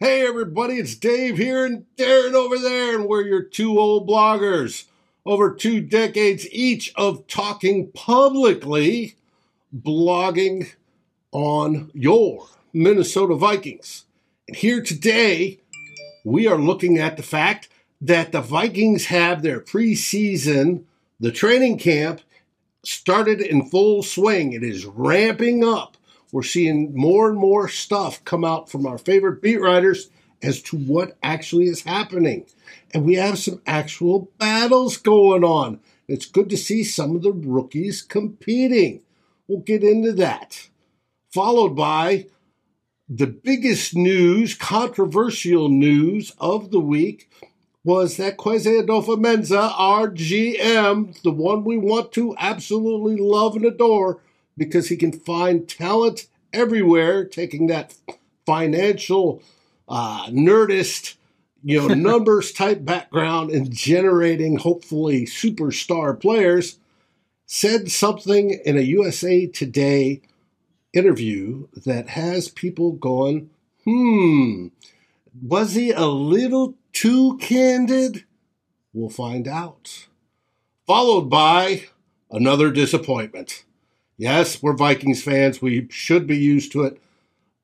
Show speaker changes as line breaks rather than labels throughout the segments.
Hey, everybody, it's Dave here and Darren over there, and we're your two old bloggers. Over two decades each of talking publicly, blogging on your Minnesota Vikings. And here today, we are looking at the fact that the Vikings have their preseason, the training camp started in full swing. It is ramping up. We're seeing more and more stuff come out from our favorite beat writers as to what actually is happening. And we have some actual battles going on. It's good to see some of the rookies competing. We'll get into that. Followed by the biggest news, controversial news of the week was that Kwesi Adofo-Mensah, our GM, the one we want to absolutely love and adore, because he can find talent everywhere, taking that financial uh, nerdist, you know, numbers type background and generating hopefully superstar players, said something in a USA Today interview that has people going, hmm, was he a little too candid? We'll find out. Followed by another disappointment. Yes, we're Vikings fans. We should be used to it.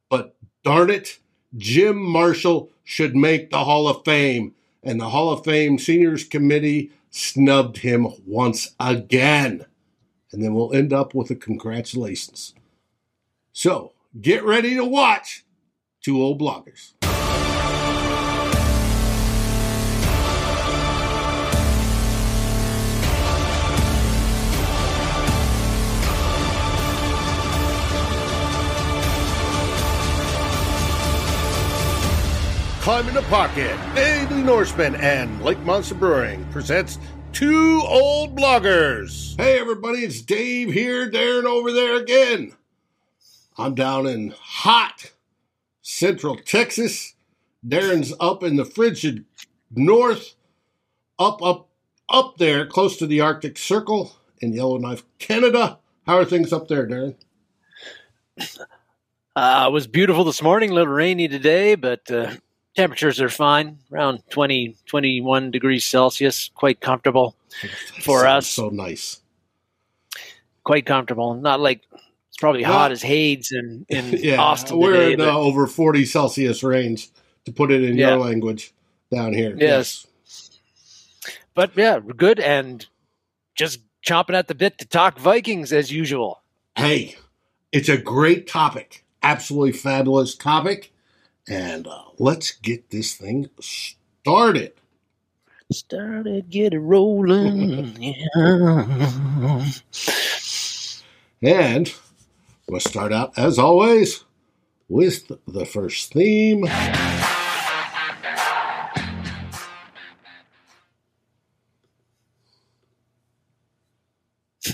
But darn it, Jim Marshall should make the Hall of Fame. And the Hall of Fame Seniors Committee snubbed him once again. And then we'll end up with a congratulations. So get ready to watch Two Old Bloggers. Climbing the Pocket, Daily Norseman, and Lake Monster Brewing presents Two Old Bloggers. Hey, everybody, it's Dave here, Darren over there again. I'm down in hot central Texas. Darren's up in the frigid north, up, up, up there, close to the Arctic Circle in Yellowknife, Canada. How are things up there, Darren?
Uh, it was beautiful this morning, a little rainy today, but uh, temperatures are fine, around 20, 21 degrees Celsius, quite comfortable for us.
So nice.
Quite comfortable. Not like it's probably
Well,
hot as Hades in, in
yeah,
Austin
we're
today.
in the over 40 Celsius range, to put it in
Yeah.
your language down here.
Yes. but yeah, we're good and just chomping at the bit to talk Vikings as usual.
Hey, it's a great topic. Absolutely fabulous topic. And uh, let's get this thing started.
Started get it rolling. yeah.
And we'll start out, as always, with the first theme.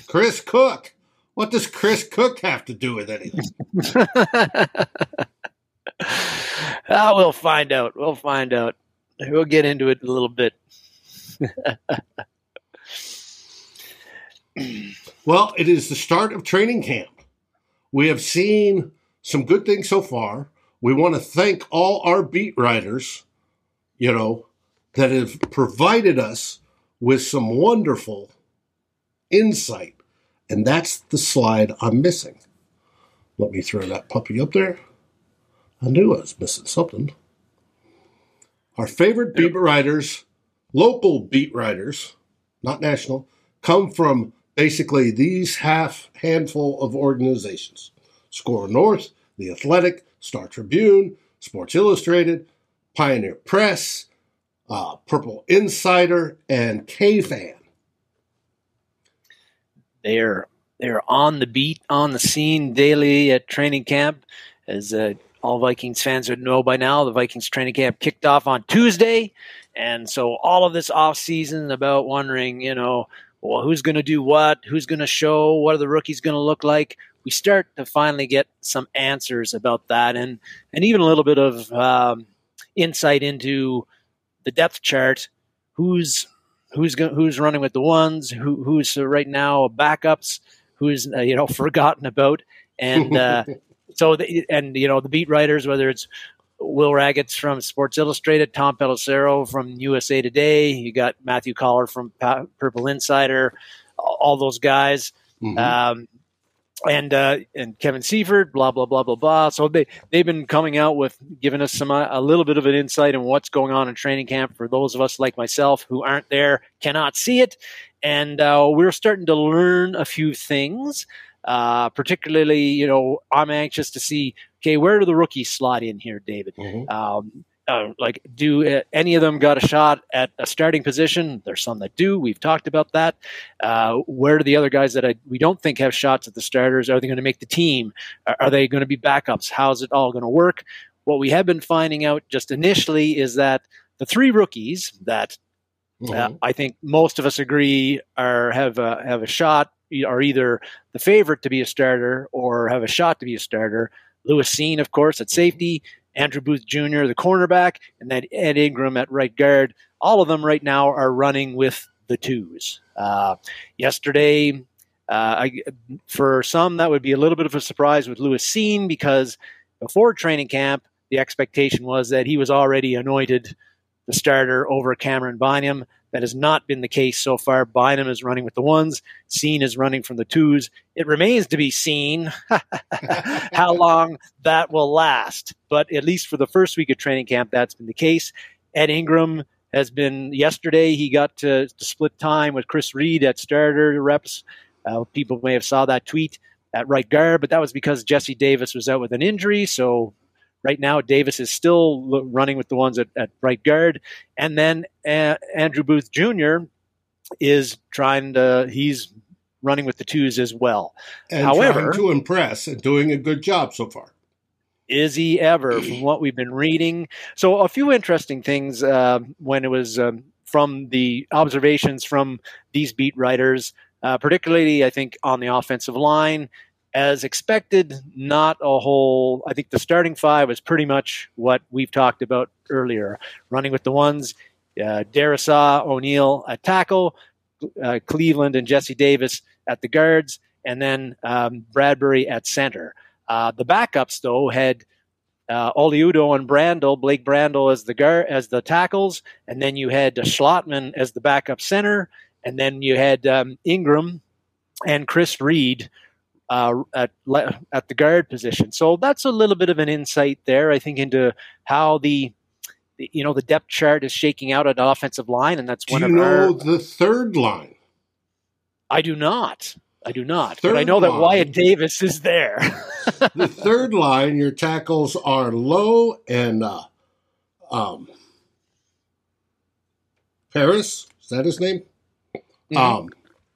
Chris Cook. What does Chris Cook have to do with anything?
ah, we'll find out. We'll find out. We'll get into it in a little bit.
Well, it is the start of training camp. We have seen some good things so far. We want to thank all our beat writers, you know, that have provided us with some wonderful insight. And that's the slide I'm missing. Let me throw that puppy up there. I knew I was missing something. Our favorite beat writers, local beat writers, not national, come from basically these half handful of organizations SKOR North, The Athletic, Star Tribune, Sports Illustrated, Pioneer Press, uh, Purple Insider, and KFAN.
They're they're on the beat, on the scene daily at training camp. As uh, all Vikings fans would know by now, the Vikings training camp kicked off on Tuesday, and so all of this off season about wondering, you know, well, who's going to do what, who's going to show, what are the rookies going to look like. We start to finally get some answers about that, and and even a little bit of um, insight into the depth chart. Who's who's go- who's running with the ones, who who's right now backups, who's uh, you know forgotten about, and uh, so the, and you know the beat writers, whether it's Will Ragatz from Sports Illustrated, Tom Pelissero from USA Today. You got Matthew Coller from pa- Purple Insider. All those guys. Mm-hmm. Um, and uh, and Kevin Seifert, blah blah blah blah blah. So they they've been coming out with giving us some uh, a little bit of an insight on what's going on in training camp for those of us like myself who aren't there, cannot see it, and uh, we're starting to learn a few things. Uh, particularly, you know, I'm anxious to see okay where do the rookies slot in here, David. Mm-hmm. Um, uh, like do uh, any of them got a shot at a starting position there's some that do we've talked about that uh, where do the other guys that I, we don't think have shots at the starters are they going to make the team are, are they going to be backups how's it all going to work what we have been finding out just initially is that the three rookies that uh, mm-hmm. i think most of us agree are have a, have a shot are either the favorite to be a starter or have a shot to be a starter Lewis Cine, of course, at safety, Andrew Booth Jr., the cornerback, and then Ed Ingram at right guard. All of them right now are running with the twos. Uh, yesterday, uh, I, for some, that would be a little bit of a surprise with Lewis Cine because before training camp, the expectation was that he was already anointed the starter over Camryn Bynum. That has not been the case so far. Bynum is running with the ones. Cine is running from the twos. It remains to be seen how long that will last. But at least for the first week of training camp, that's been the case. Ed Ingram has been yesterday. He got to, to split time with Chris Reed at starter reps. Uh, people may have saw that tweet at right guard, but that was because Jesse Davis was out with an injury. So Right now, Davis is still running with the ones at, at right guard. And then uh, Andrew Booth Jr. is trying to, he's running with the twos as well.
And However, to impress and doing a good job so far.
Is he ever, from what we've been reading? So, a few interesting things uh, when it was um, from the observations from these beat writers, uh, particularly, I think, on the offensive line as expected, not a whole. I think the starting five is pretty much what we've talked about earlier. Running with the ones, uh, O'Neill at tackle, uh, Cleveland and Jesse Davis at the guards, and then um, Bradbury at center. Uh, the backups, though, had uh, Oli Udoh and Brandel, Blake Brandel as the guard, as the tackles, and then you had Schlottmann as the backup center, and then you had um, Ingram and Chris Reed uh, at at the guard position. So that's a little bit of an insight there, I think, into how the you know the depth chart is shaking out at offensive line, and that's
do
one
you
of
know
our,
the third line.
I do not. I do not. Third but I know line, that Wyatt Davis is there.
the third line, your tackles are low and uh, um, Parris. Is that his name? Mm-hmm. Um,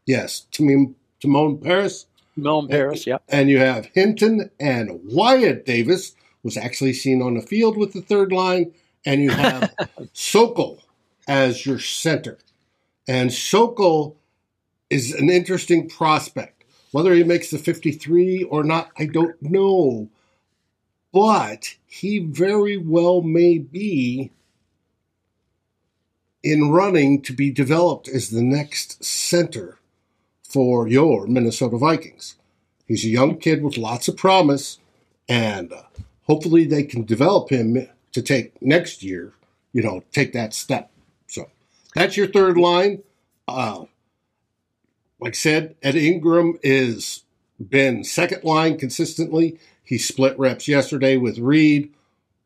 yes, Timon Parris.
Melon Parris, yeah.
And you have Hinton and Wyatt Davis was actually seen on the field with the third line, and you have Sokol as your center. And Sokol is an interesting prospect. Whether he makes the 53 or not, I don't know. But he very well may be in running to be developed as the next center for your Minnesota Vikings. He's a young kid with lots of promise, and uh, hopefully they can develop him to take next year, you know, take that step. So that's your third line. Uh, like I said, Ed Ingram is been second line consistently. He split reps yesterday with Reed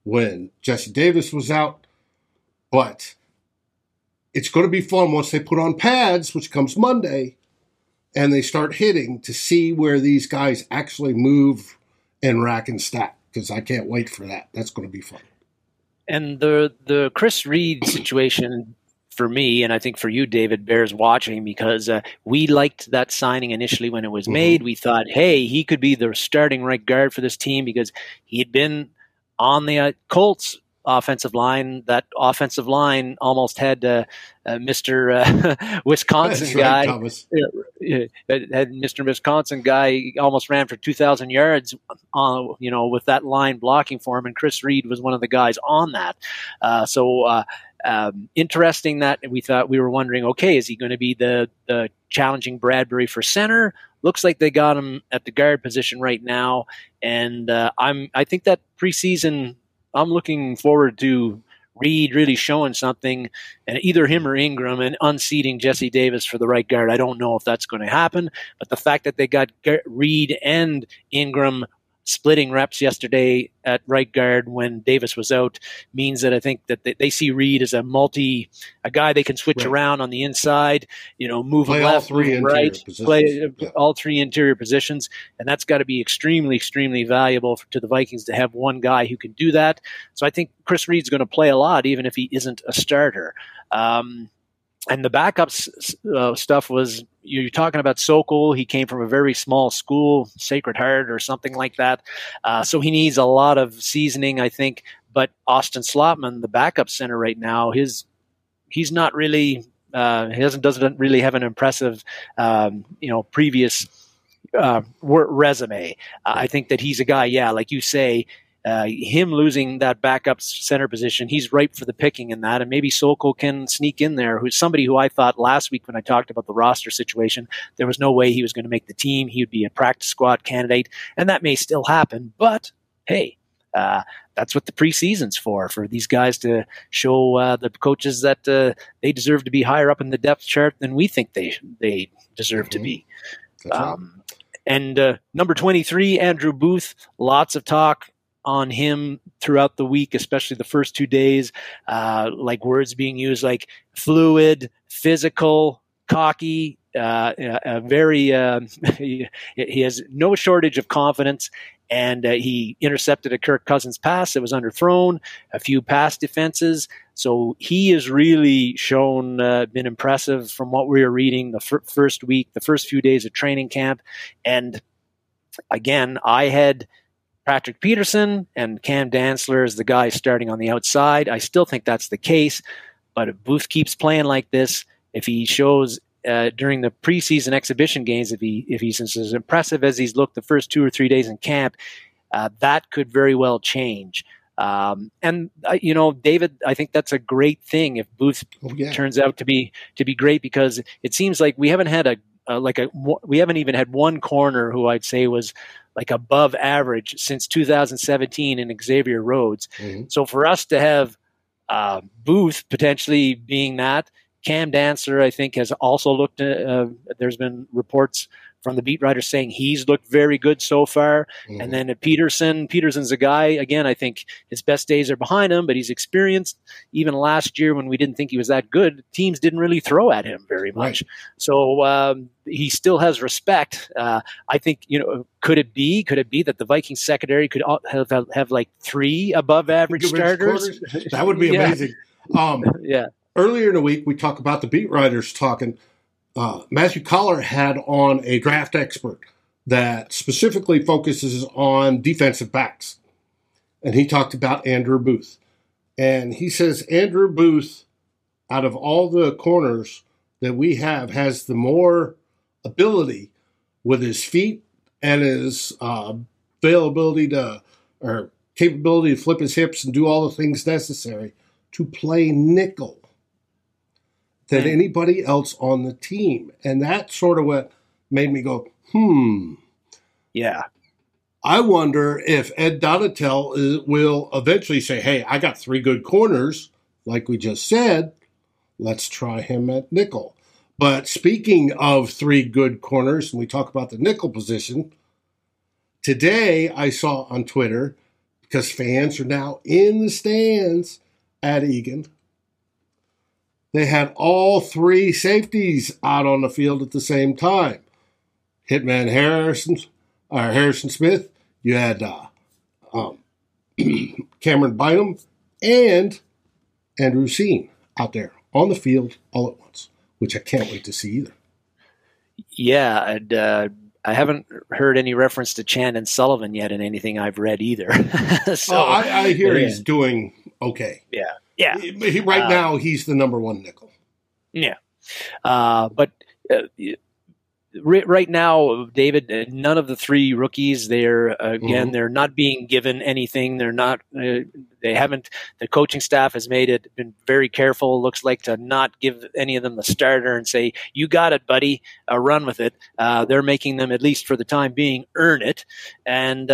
when Jesse Davis was out. But it's going to be fun once they put on pads, which comes Monday, and they start hitting to see where these guys actually move and rack and stack because I can't wait for that. That's going to be fun.
And the the Chris Reed situation for me, and I think for you, David, bears watching because uh, we liked that signing initially when it was mm-hmm. made. We thought, hey, he could be the starting right guard for this team because he had been on the uh, Colts offensive line. That offensive line almost had uh, uh, Mr. Uh, Wisconsin guy. Right, had Mr. Wisconsin guy almost ran for 2,000 yards, on, uh, you know, with that line blocking for him, and Chris Reed was one of the guys on that. Uh, so. Uh, um, interesting that we thought we were wondering, okay, is he going to be the, the challenging Bradbury for center? Looks like they got him at the guard position right now, and I'm I think that preseason I'm looking forward to Reed really showing something, and either him or Ingram, and unseating Jesse Davis for the right guard. I don't know if that's going to happen, but the fact that they got Reed and Ingram splitting reps yesterday at right guard when Davis was out means that I think that they, they see Reed as a multi, a guy they can switch right. around on the inside, you know, move
play
left,
all three
right,
positions.
play
yeah.
all three interior positions, and that's got to be extremely, extremely valuable for, to the Vikings to have one guy who can do that. So I think Chris Reed's going to play a lot, even if he isn't a starter. Um, and the backups uh, stuff was you're talking about Sokol. He came from a very small school, Sacred Heart or something like that. Uh, so he needs a lot of seasoning, I think. But Austin Schlottmann, the backup center right now, his he's not really uh, he doesn't doesn't really have an impressive um, you know previous uh, resume. I think that he's a guy, yeah, like you say, uh, him losing that backup center position, he's ripe for the picking in that. And maybe Sokol can sneak in there, who's somebody who I thought last week when I talked about the roster situation, there was no way he was going to make the team. He would be a practice squad candidate, and that may still happen. But hey, uh, that's what the preseason's for, for these guys to show uh, the coaches that uh, they deserve to be higher up in the depth chart than we think they they deserve mm-hmm. to be. Um, and uh, number 23, Andrew Booth, lots of talk on him throughout the week, especially the first two days, uh, like words being used like fluid, physical, cocky, uh, a very uh, he, he, has no shortage of confidence and uh, he intercepted a Kirk Cousins pass that was underthrown, a few pass defenses. So he has really shown uh, been impressive from what we were reading the fir- first week, the first few days of training camp, and again, I had Patrick Peterson and Cam Dantzler is the guy starting on the outside. I still think that's the case, but if Booth keeps playing like this, if he shows uh, during the preseason exhibition games, if he if he's as impressive as he's looked the first two or three days in camp, uh, that could very well change. Um, and uh, you know, David, I think that's a great thing if Booth oh, yeah. turns out to be to be great because it seems like we haven't had a uh, like a we haven't even had one corner who I'd say was like above average since 2017 in Xavier Rhodes. Mm-hmm. So for us to have uh, Booth potentially being that, Cam Dantzler, I think, has also looked. Uh, there's been reports from the beat writers saying he's looked very good so far. Mm-hmm. And then Peterson, Peterson's a guy, again, I think his best days are behind him, but he's experienced. Even last year when we didn't think he was that good, teams didn't really throw at him very much. Right. So um, he still has respect. Uh, I think, you know, could it be, could it be that the Vikings secondary could have, have, have like three above average starters?
That would be yeah. amazing. Um,
yeah.
Earlier in the week, we talked about the beat writers talking – uh, Matthew Coller had on a draft expert that specifically focuses on defensive backs. And he talked about Andrew Booth. And he says Andrew Booth, out of all the corners that we have, has the more ability with his feet and his uh, availability to, or capability to flip his hips and do all the things necessary to play nickel than anybody else on the team. And that sort of what made me go, hmm.
Yeah.
I wonder if Ed Donatell will eventually say, hey, I got three good corners, like we just said. Let's try him at nickel. But speaking of three good corners, and we talk about the nickel position, today I saw on Twitter, because fans are now in the stands at Eagan, they had all three safeties out on the field at the same time. Hitman Harrison, or uh, Harrison Smith. You had uh, um, Camryn Bynum and Andrew Cine out there on the field all at once, which I can't wait to see either.
Yeah, and uh, I haven't heard any reference to Chandon Sullivan yet in anything I've read either. so
oh, I, I, hear yeah. he's doing okay.
Yeah, yeah.
He, right uh, now, he's the number one nickel.
Yeah. Uh, but uh, right now, David, uh, none of the three rookies, they're, again, mm-hmm. they're not being given anything. They're not, uh, they haven't, the coaching staff has made it, been very careful, looks like, to not give any of them the starter and say, you got it, buddy, uh, run with it. Uh, they're making them, at least for the time being, earn it. And,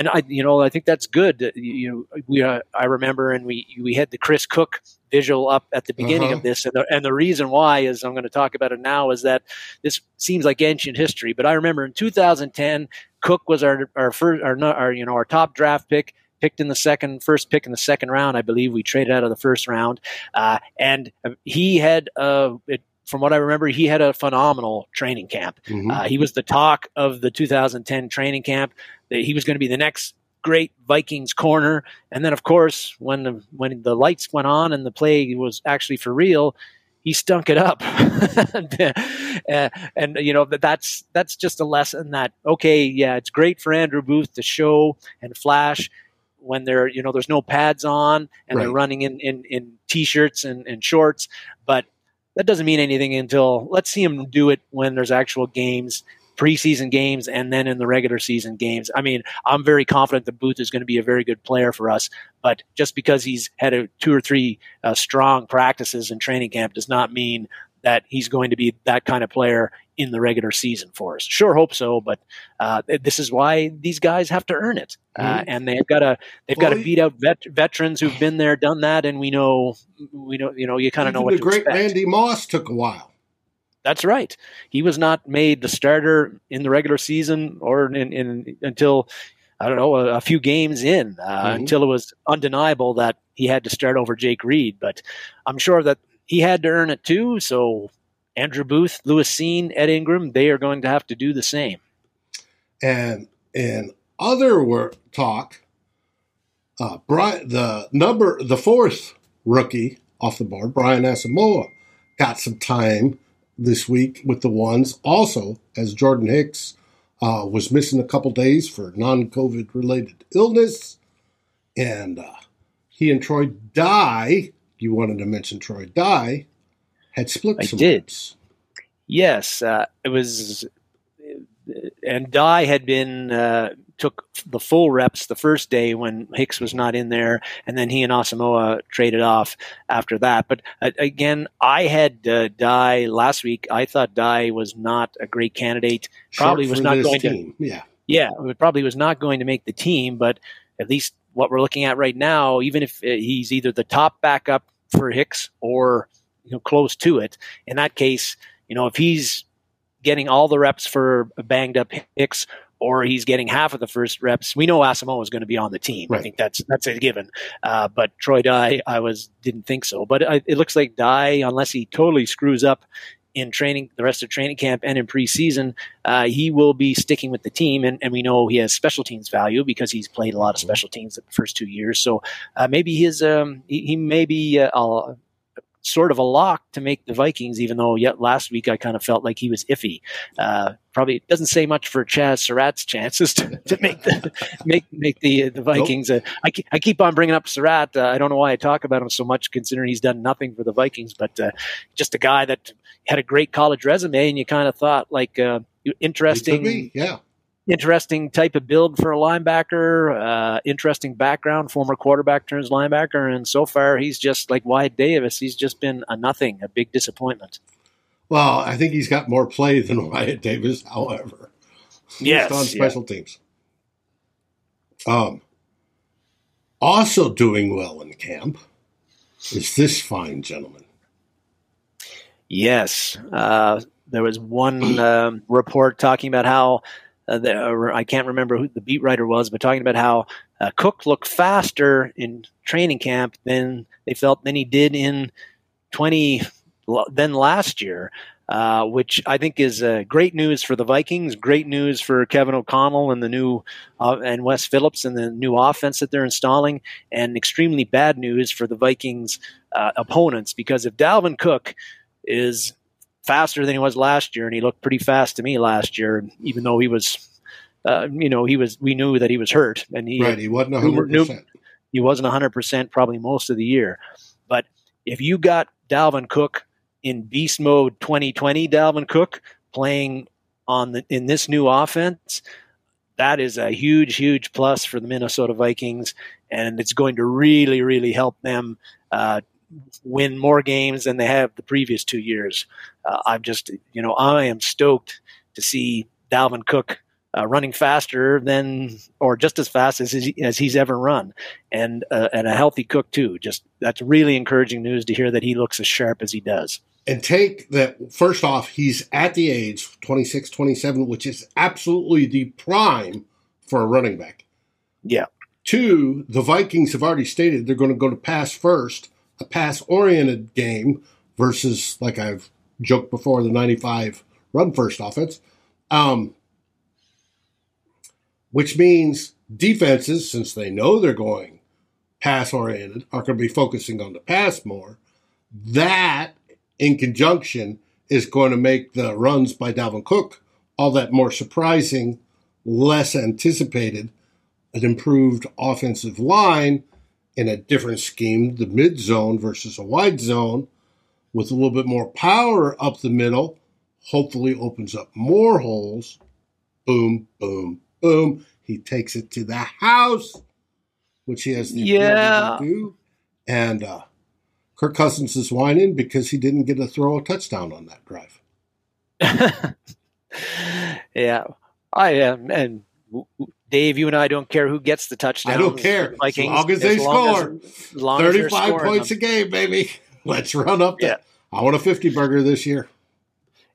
and I, you know, I think that's good. You we, uh, I remember, and we we had the Chris Cook visual up at the beginning uh-huh. of this, and the, and the reason why is I'm going to talk about it now is that this seems like ancient history, but I remember in 2010, Cook was our our first, our, our you know our top draft pick picked in the second, first pick in the second round, I believe. We traded out of the first round, uh, and he had uh, it, from what I remember, he had a phenomenal training camp. Mm-hmm. Uh, he was the talk of the 2010 training camp. He was going to be the next great Vikings corner. And then, of course, when the, when the lights went on and the play was actually for real, he stunk it up. uh, and you know that's that's just a lesson that okay, yeah, it's great for Andrew Booth to show and flash when they're you know there's no pads on and right. they're running in in, in t-shirts and, and shorts, but that doesn't mean anything until let's see him do it when there's actual games preseason games and then in the regular season games. I mean, I'm very confident that Booth is going to be a very good player for us, but just because he's had a two or three uh, strong practices in training camp does not mean that he's going to be that kind of player in the regular season for us. Sure, hope so, but uh, this is why these guys have to earn it, uh, and they've got to they've well, got to beat out vet- veterans who've been there, done that, and we know we know you know you kind of know what
the great
expect.
Randy Moss took a while.
That's right. He was not made the starter in the regular season or in, in until I don't know a, a few games in uh, mm-hmm. until it was undeniable that he had to start over Jake Reed. But I'm sure that he had to earn it too. So Andrew Booth, Lewis Cine, Ed Ingram, they are going to have to do the same.
And in other work talk, uh, Brian, the number, the fourth rookie off the board, Brian Asamoah, got some time this week with the ones. Also, as Jordan Hicks uh, was missing a couple days for non-COVID related illness, and uh, he and Troy Dye you wanted to mention Troy Dye had split I did.
Yes, uh, it was, and Dye had been uh, took the full reps the first day when Hicks was not in there, and then he and Asamoah traded off after that. But uh, again, I had uh, Dye last week. I thought Dye was not a great candidate. Probably was not going
team. to. Yeah,
yeah, probably was not going to make the team, but at least what we're looking at right now, even if uh, he's either the top backup for Hicks or you know close to it, in that case, you know if he's getting all the reps for a banged up Hicks or he's getting half of the first reps. We know Asamoah is going to be on the team. Right. I think that's that's a given. Uh, but Troy Dye, I was didn't think so. But I, it looks like Dye, unless he totally screws up in training, the rest of training camp and in preseason, uh, he will be sticking with the team. And, and, we know he has special teams value because he's played a lot of mm-hmm. special teams the first two years. So uh, maybe his um, he, he, may be uh, sort of a lock to make the Vikings, even though yet last week I kind of felt like he was iffy. Uh, probably doesn't say much for Chazz Surratt's chances to, to make the make make the the Vikings. Nope. Uh, I, I keep on bringing up Surratt. Uh, I don't know why I talk about him so much, considering he's done nothing for the Vikings, but uh, just a guy that had a great college resume, and you kind of thought like uh, interesting,
yeah
interesting type of build for a linebacker, uh, interesting background, former quarterback turns linebacker, and so far he's just like Wyatt Davis. He's just been a nothing, a big disappointment.
Well, I think he's got more play than Wyatt Davis, however.
Yes,
on special yeah. teams. Um, also doing well in camp is this fine gentleman.
Yes, uh, there was one um, report talking about how uh, the, I can't remember who the beat writer was, but talking about how uh, Cook looked faster in training camp than they felt than he did in 20 than last year. Uh, which I think is uh, great news for the Vikings, great news for Kevin O'Connell and the new uh, and Wes Phillips and the new offense that they're installing, and extremely bad news for the Vikings uh, opponents because if Dalvin Cook is faster than he was last year, and he looked pretty fast to me last year, even though he was, uh, you know, he was. We knew that he was hurt, and he
right. He wasn't hundred percent.
He wasn't hundred percent probably most of the year, but if you got Dalvin Cook in beast mode 2020, Dalvin Cook playing on the in this new offense, that is a huge, huge plus for the Minnesota Vikings, and it's going to really, really help them uh, win more games than they have the previous two years. Uh, I'm just, you know, I am stoked to see Dalvin Cook uh, running faster than or just as fast as he, as he's ever run, and uh, and a healthy Cook too. Just that's really encouraging news to hear that he looks as sharp as he does.
And take that first off, he's at the age 26, 27, which is absolutely the prime for a running back.
Yeah.
Two, the Vikings have already stated they're going to go to pass first, a pass oriented game versus, like I've joked before, the 95 run first offense. Um, which means defenses, since they know they're going pass oriented, are going to be focusing on the pass more. That, in conjunction, is going to make the runs by Dalvin Cook all that more surprising, less anticipated, an improved offensive line in a different scheme, the mid zone versus a wide zone, with a little bit more power up the middle, hopefully opens up more holes. Boom, boom, boom. He takes it to the house, which he has the
yeah.
ability to do. And uh, Kirk Cousins is whining because he didn't get to throw a touchdown on that drive.
yeah, I am, and Dave, you and I don't care who gets the touchdown.
I don't care. Vikings, as long as they as score. As, as Thirty-five points a game, baby. Let's run up there. Yeah. I want a fifty burger this year.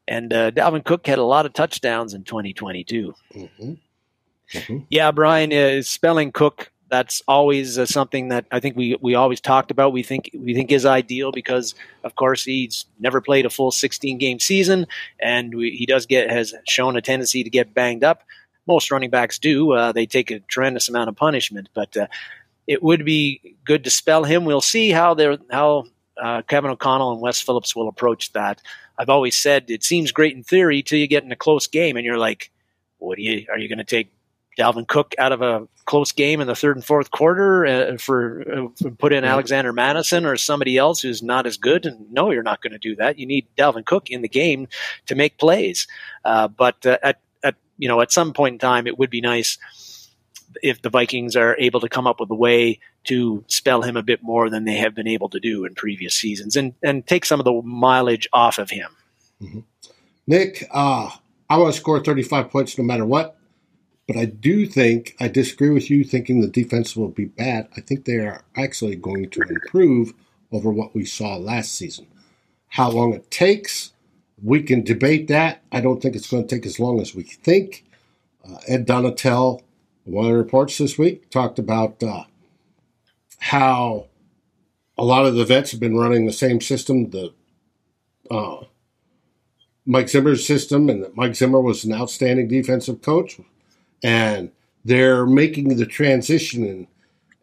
And uh, Dalvin Cook had a lot of touchdowns in 2022. Mm-hmm. Mm-hmm. Yeah, Brian is spelling Cook. That's always uh, something that I think we, we always talked about. We think we think is ideal because, of course, he's never played a full 16 game season, and we, he does get has shown a tendency to get banged up. Most running backs do. Uh, they take a tremendous amount of punishment, but uh, it would be good to spell him. We'll see how they how uh, Kevin O'Connell and Wes Phillips will approach that. I've always said it seems great in theory till you get in a close game and you're like, what are you? Are you going to take Dalvin Cook out of a close game in the third and fourth quarter uh, for uh, put in Alexander Mattison or somebody else who's not as good. And no, you're not going to do that. You need Dalvin Cook in the game to make plays. Uh, but uh, at you know at some point in time, it would be nice if the Vikings are able to come up with a way to spell him a bit more than they have been able to do in previous seasons and and take some of the mileage off of him.
Mm-hmm. Nick, uh, I want to score 35 points no matter what. But I do think, I disagree with you thinking the defense will be bad. I think they are actually going to improve over what we saw last season. How long it takes, we can debate that. I don't think it's going to take as long as we think. Uh, Ed Donatell, one of the reports this week, talked about uh, how a lot of the vets have been running the same system, the uh, Mike Zimmer's system, and that Mike Zimmer was an outstanding defensive coach and they're making the transition and,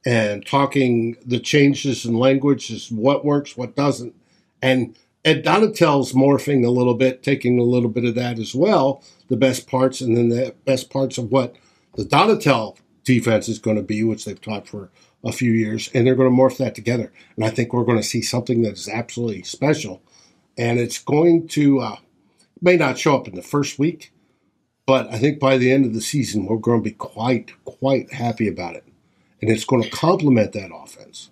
and talking the changes in language is what works, what doesn't. And Ed Donatell's morphing a little bit, taking a little bit of that as well, the best parts, and then the best parts of what the Donatell defense is going to be, which they've taught for a few years, and they're going to morph that together. And I think we're going to see something that is absolutely special. And it's going to, uh, may not show up in the first week, but I think by the end of the season, we're going to be quite, quite happy about it. And it's going to complement that offense.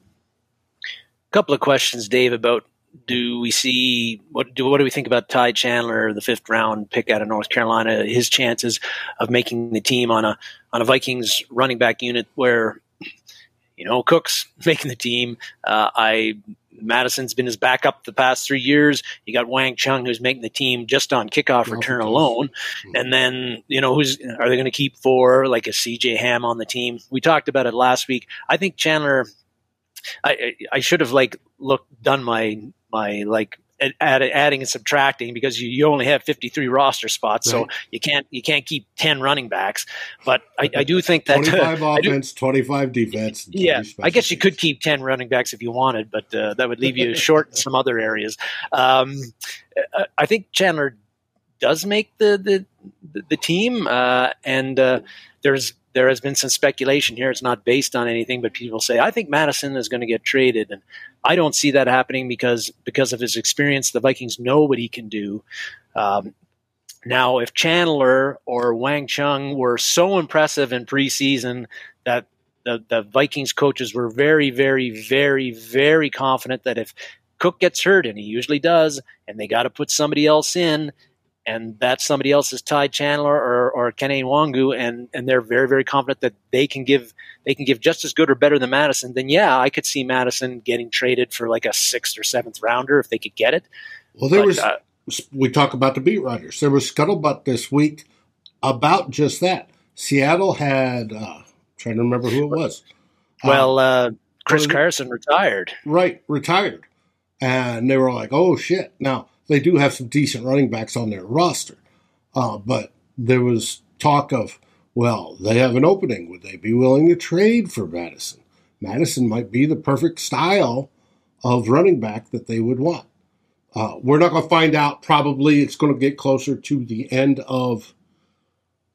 A couple of questions, Dave, about do we see what do what do we think about Ty Chandler, the fifth round pick out of North Carolina, his chances of making the team on a on a Vikings running back unit where you know Cook's making the team. Uh, I Mattison's been his backup the past three years. You got Wang Chung who's making the team just on kickoff return alone. Mm-hmm. And then, you know, who's are they going to keep for like a CJ Ham on the team? We talked about it last week. I think Chandler I I should have like looked done my my like add, adding and subtracting because you, you only have 53 roster spots, right. so you can't you can't keep 10 running backs. But I, I do think that
25 uh, offense, 25 defense.
Yeah, I guess you could keep 10 running backs if you wanted, but uh, that would leave you short in some other areas. Um, I think Chandler does make the the, the team, uh, and uh, there's there has been some speculation here. It's not based on anything, but people say I think Mattison is going to get traded, and I don't see that happening because because of his experience. The Vikings know what he can do. Um, now, if Chandler or Wang Chung were so impressive in preseason that the, the Vikings coaches were very, very, very, very confident that if Cook gets hurt, and he usually does, and they got to put somebody else in, and that's somebody else's Ty Chandler or or Kene Nwangwu, and and they're very very confident that they can give they can give just as good or better than Mattison. Then yeah, I could see Mattison getting traded for like a sixth or seventh rounder if they could get it.
Well, there but, was uh, we talk about the beat writers. There was scuttlebutt this week about just that. Seattle had uh, trying to remember who it was.
Well, uh, Chris Carson retired.
Right, retired, and they were like, "Oh shit!" Now they do have some decent running backs on their roster. Uh, but there was talk of, well, they have an opening. Would they be willing to trade for Mattison? Mattison might be the perfect style of running back that they would want. Uh, we're not going to find out. Probably it's going to get closer to the end of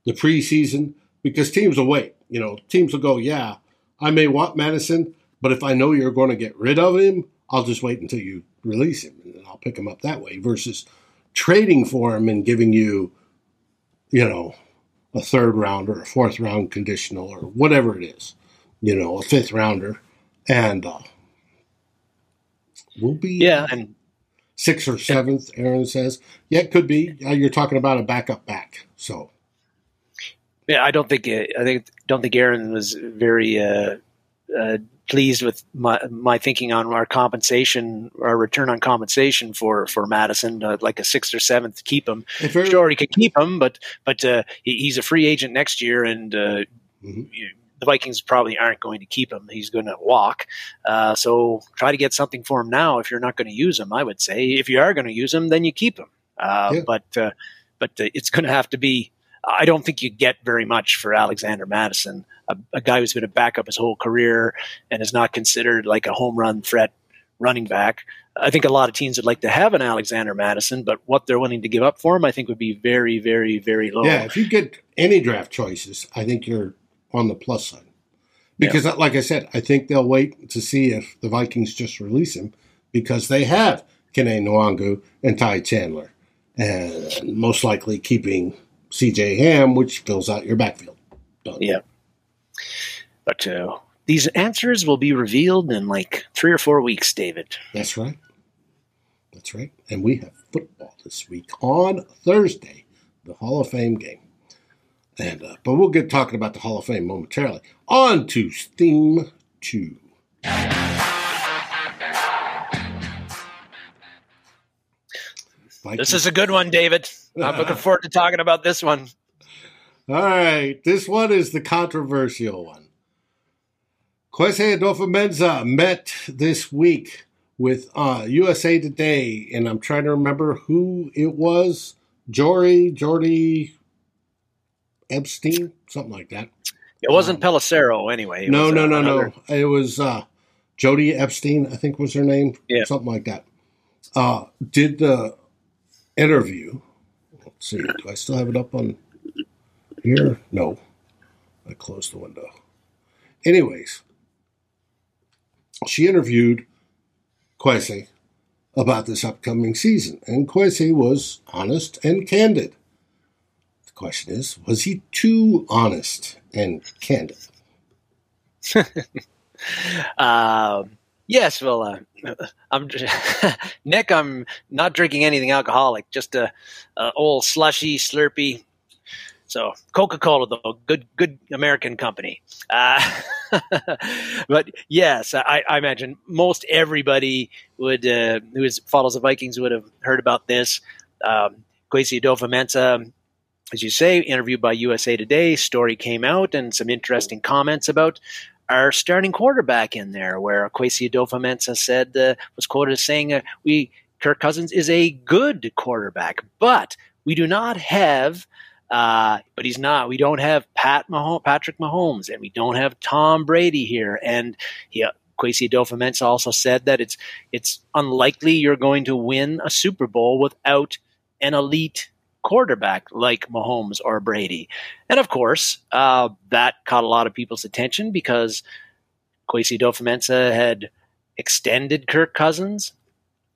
the preseason because teams will wait. You know, teams will go, yeah, I may want Mattison, but if I know you're going to get rid of him, I'll just wait until you release him I'll pick him up that way versus trading for him and giving you, you know, a third round or a fourth round conditional, or whatever it is, you know, a fifth rounder, and uh, we'll be
yeah, and
sixth or seventh. Aaron says, yeah, it could be. Uh, you're talking about a backup back, so.
Yeah, I don't think I think don't think Aaron was very uh, uh, pleased with my my thinking on our compensation, our return on compensation for for Mattison, uh, like a sixth or seventh. Keep him. Very, sure, he could keep him, but but uh, he, he's a free agent next year, and uh, mm-hmm. you, the Vikings probably aren't going to keep him. He's going to walk. Uh, so try to get something for him now. If you're not going to use him, I would say if you are going to use him, then you keep him. Uh, yeah. But uh, but it's going to have to be. I don't think you get very much for Alexander Mattison a, a guy who's been a backup his whole career and is not considered like a home run threat running back. I think a lot of teams would like to have an Alexander Mattison, but what they're willing to give up for him, I think, would be very, very, very low.
Yeah, if you get any draft choices, I think you're on the plus side. Because, yeah. like I said, I think they'll wait to see if the Vikings just release him because they have Kene Nwangwu and Ty Chandler, and most likely keeping C.J. Ham, which fills out your backfield.
Done. Yeah. But uh, these answers will be revealed in like three or four weeks, David.
That's right. That's right. And we have football this week on Thursday, the Hall of Fame game. And uh, but we'll get talking about the Hall of Fame momentarily. On to Steam Two.
This is a good one, David. I'm looking forward to talking about this one.
All right, this one is the controversial one. Kwesi Adofo-Mensah met this week with uh, USA Today, and I'm trying to remember who it was. Jory, Jordy Epstein, something like that.
It wasn't um, Pelissero anyway.
It no, no, no, another... no. It was uh, Jody Epstein, I think was her name.
Yeah.
Something like that. Uh, did the interview. Let's see. Do I still have it up on here? No. I closed the window. Anyways, she interviewed Kwesi about this upcoming season, and Kwesi was honest and candid. The question is, was he too honest and candid?
um, yes, well, uh, I'm Nick. I'm not drinking anything alcoholic, just a, a old slushy, slurpy so Coca Cola, though, good good American company. Uh, but yes, I, I, imagine most everybody would uh, who is, follows the Vikings would have heard about this. Um, Kwesi Adofo-Mensah, as you say, interviewed by USA Today. Story came out and some interesting comments about our starting quarterback in there, where Kwesi Adofo-Mensah said uh, was quoted as saying, uh, "We Kirk Cousins is a good quarterback, but we do not have." Uh, but he's not. We don't have Pat Mahomes, Patrick Mahomes, and we don't have Tom Brady here. And he, uh, Kwesi Adofo-Mensah also said that it's it's unlikely you're going to win a Super Bowl without an elite quarterback like Mahomes or Brady. And of course, uh, that caught a lot of people's attention because Kwesi Adofo-Mensah had extended Kirk Cousins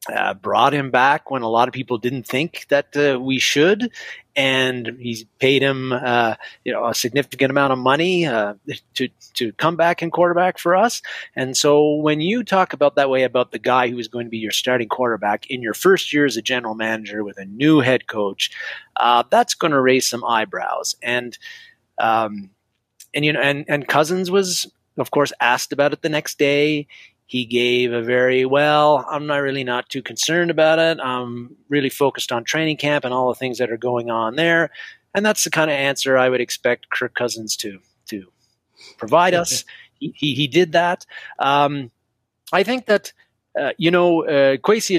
uh, brought him back when a lot of people didn't think that uh, we should, and he's paid him, uh, you know, a significant amount of money uh, to to come back and quarterback for us. And so, when you talk about that way about the guy who is going to be your starting quarterback in your first year as a general manager with a new head coach, uh, that's going to raise some eyebrows. And um, and you know, and and Cousins was, of course, asked about it the next day he gave a very well i'm not really not too concerned about it. I'm really focused on training camp and all the things that are going on there. And that's the kind of answer i would expect kirk cousins to to provide us. He, he, he did that. Um, i think that uh, you know, uh, Kwesi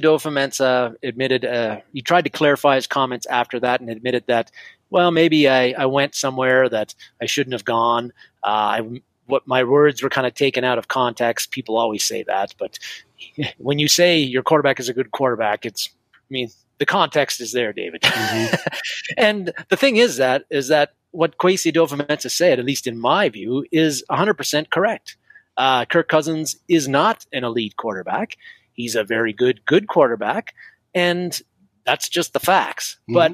admitted uh, he tried to clarify his comments after that and admitted that, well, maybe I, I went somewhere that I shouldn't have gone. Uh, I what my words were kind of taken out of context. People always say that, but when you say your quarterback is a good quarterback, it's I mean the context is there, David. Mm-hmm. and the thing is that is that what Kwesi Adofo-Mensah said, at least in my view, is 100% correct. Uh, Kirk Cousins is not an elite quarterback. He's a very good, good quarterback, and that's just the facts. Mm-hmm. But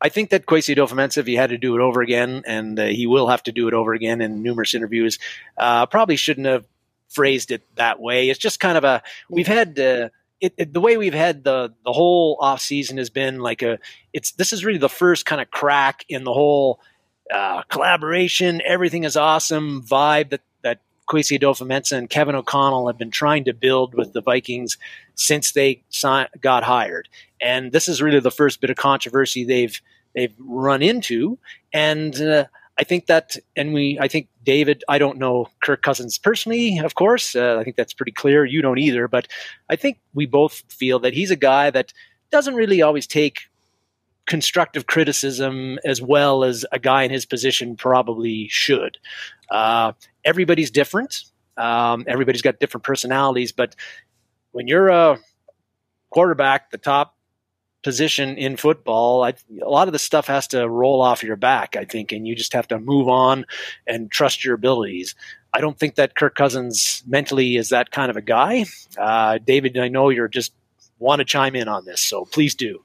I think that Adofo-Mensah, if he had to do it over again, and uh, he will have to do it over again in numerous interviews, uh, probably shouldn't have phrased it that way. It's just kind of a we've had uh, it, it, the way we've had the the whole off season has been like a it's this is really the first kind of crack in the whole uh, collaboration. Everything is awesome vibe that Kwesi Adofo-Mensah and Kevin O'Connell have been trying to build with the Vikings since they got hired. And this is really the first bit of controversy they've they've run into. And uh, I think that, and we, I think David, I don't know Kirk Cousins personally, of course. Uh, I think that's pretty clear. You don't either, but I think we both feel that he's a guy that doesn't really always take constructive criticism as well as a guy in his position probably should. Uh, everybody's different. Um, everybody's got different personalities, but when you're a quarterback, the top position in football, I, a lot of the stuff has to roll off your back, I think, and you just have to move on and trust your abilities. I don't think that Kirk Cousins mentally is that kind of a guy. Uh, David, I know you're just want to chime in on this, so please do.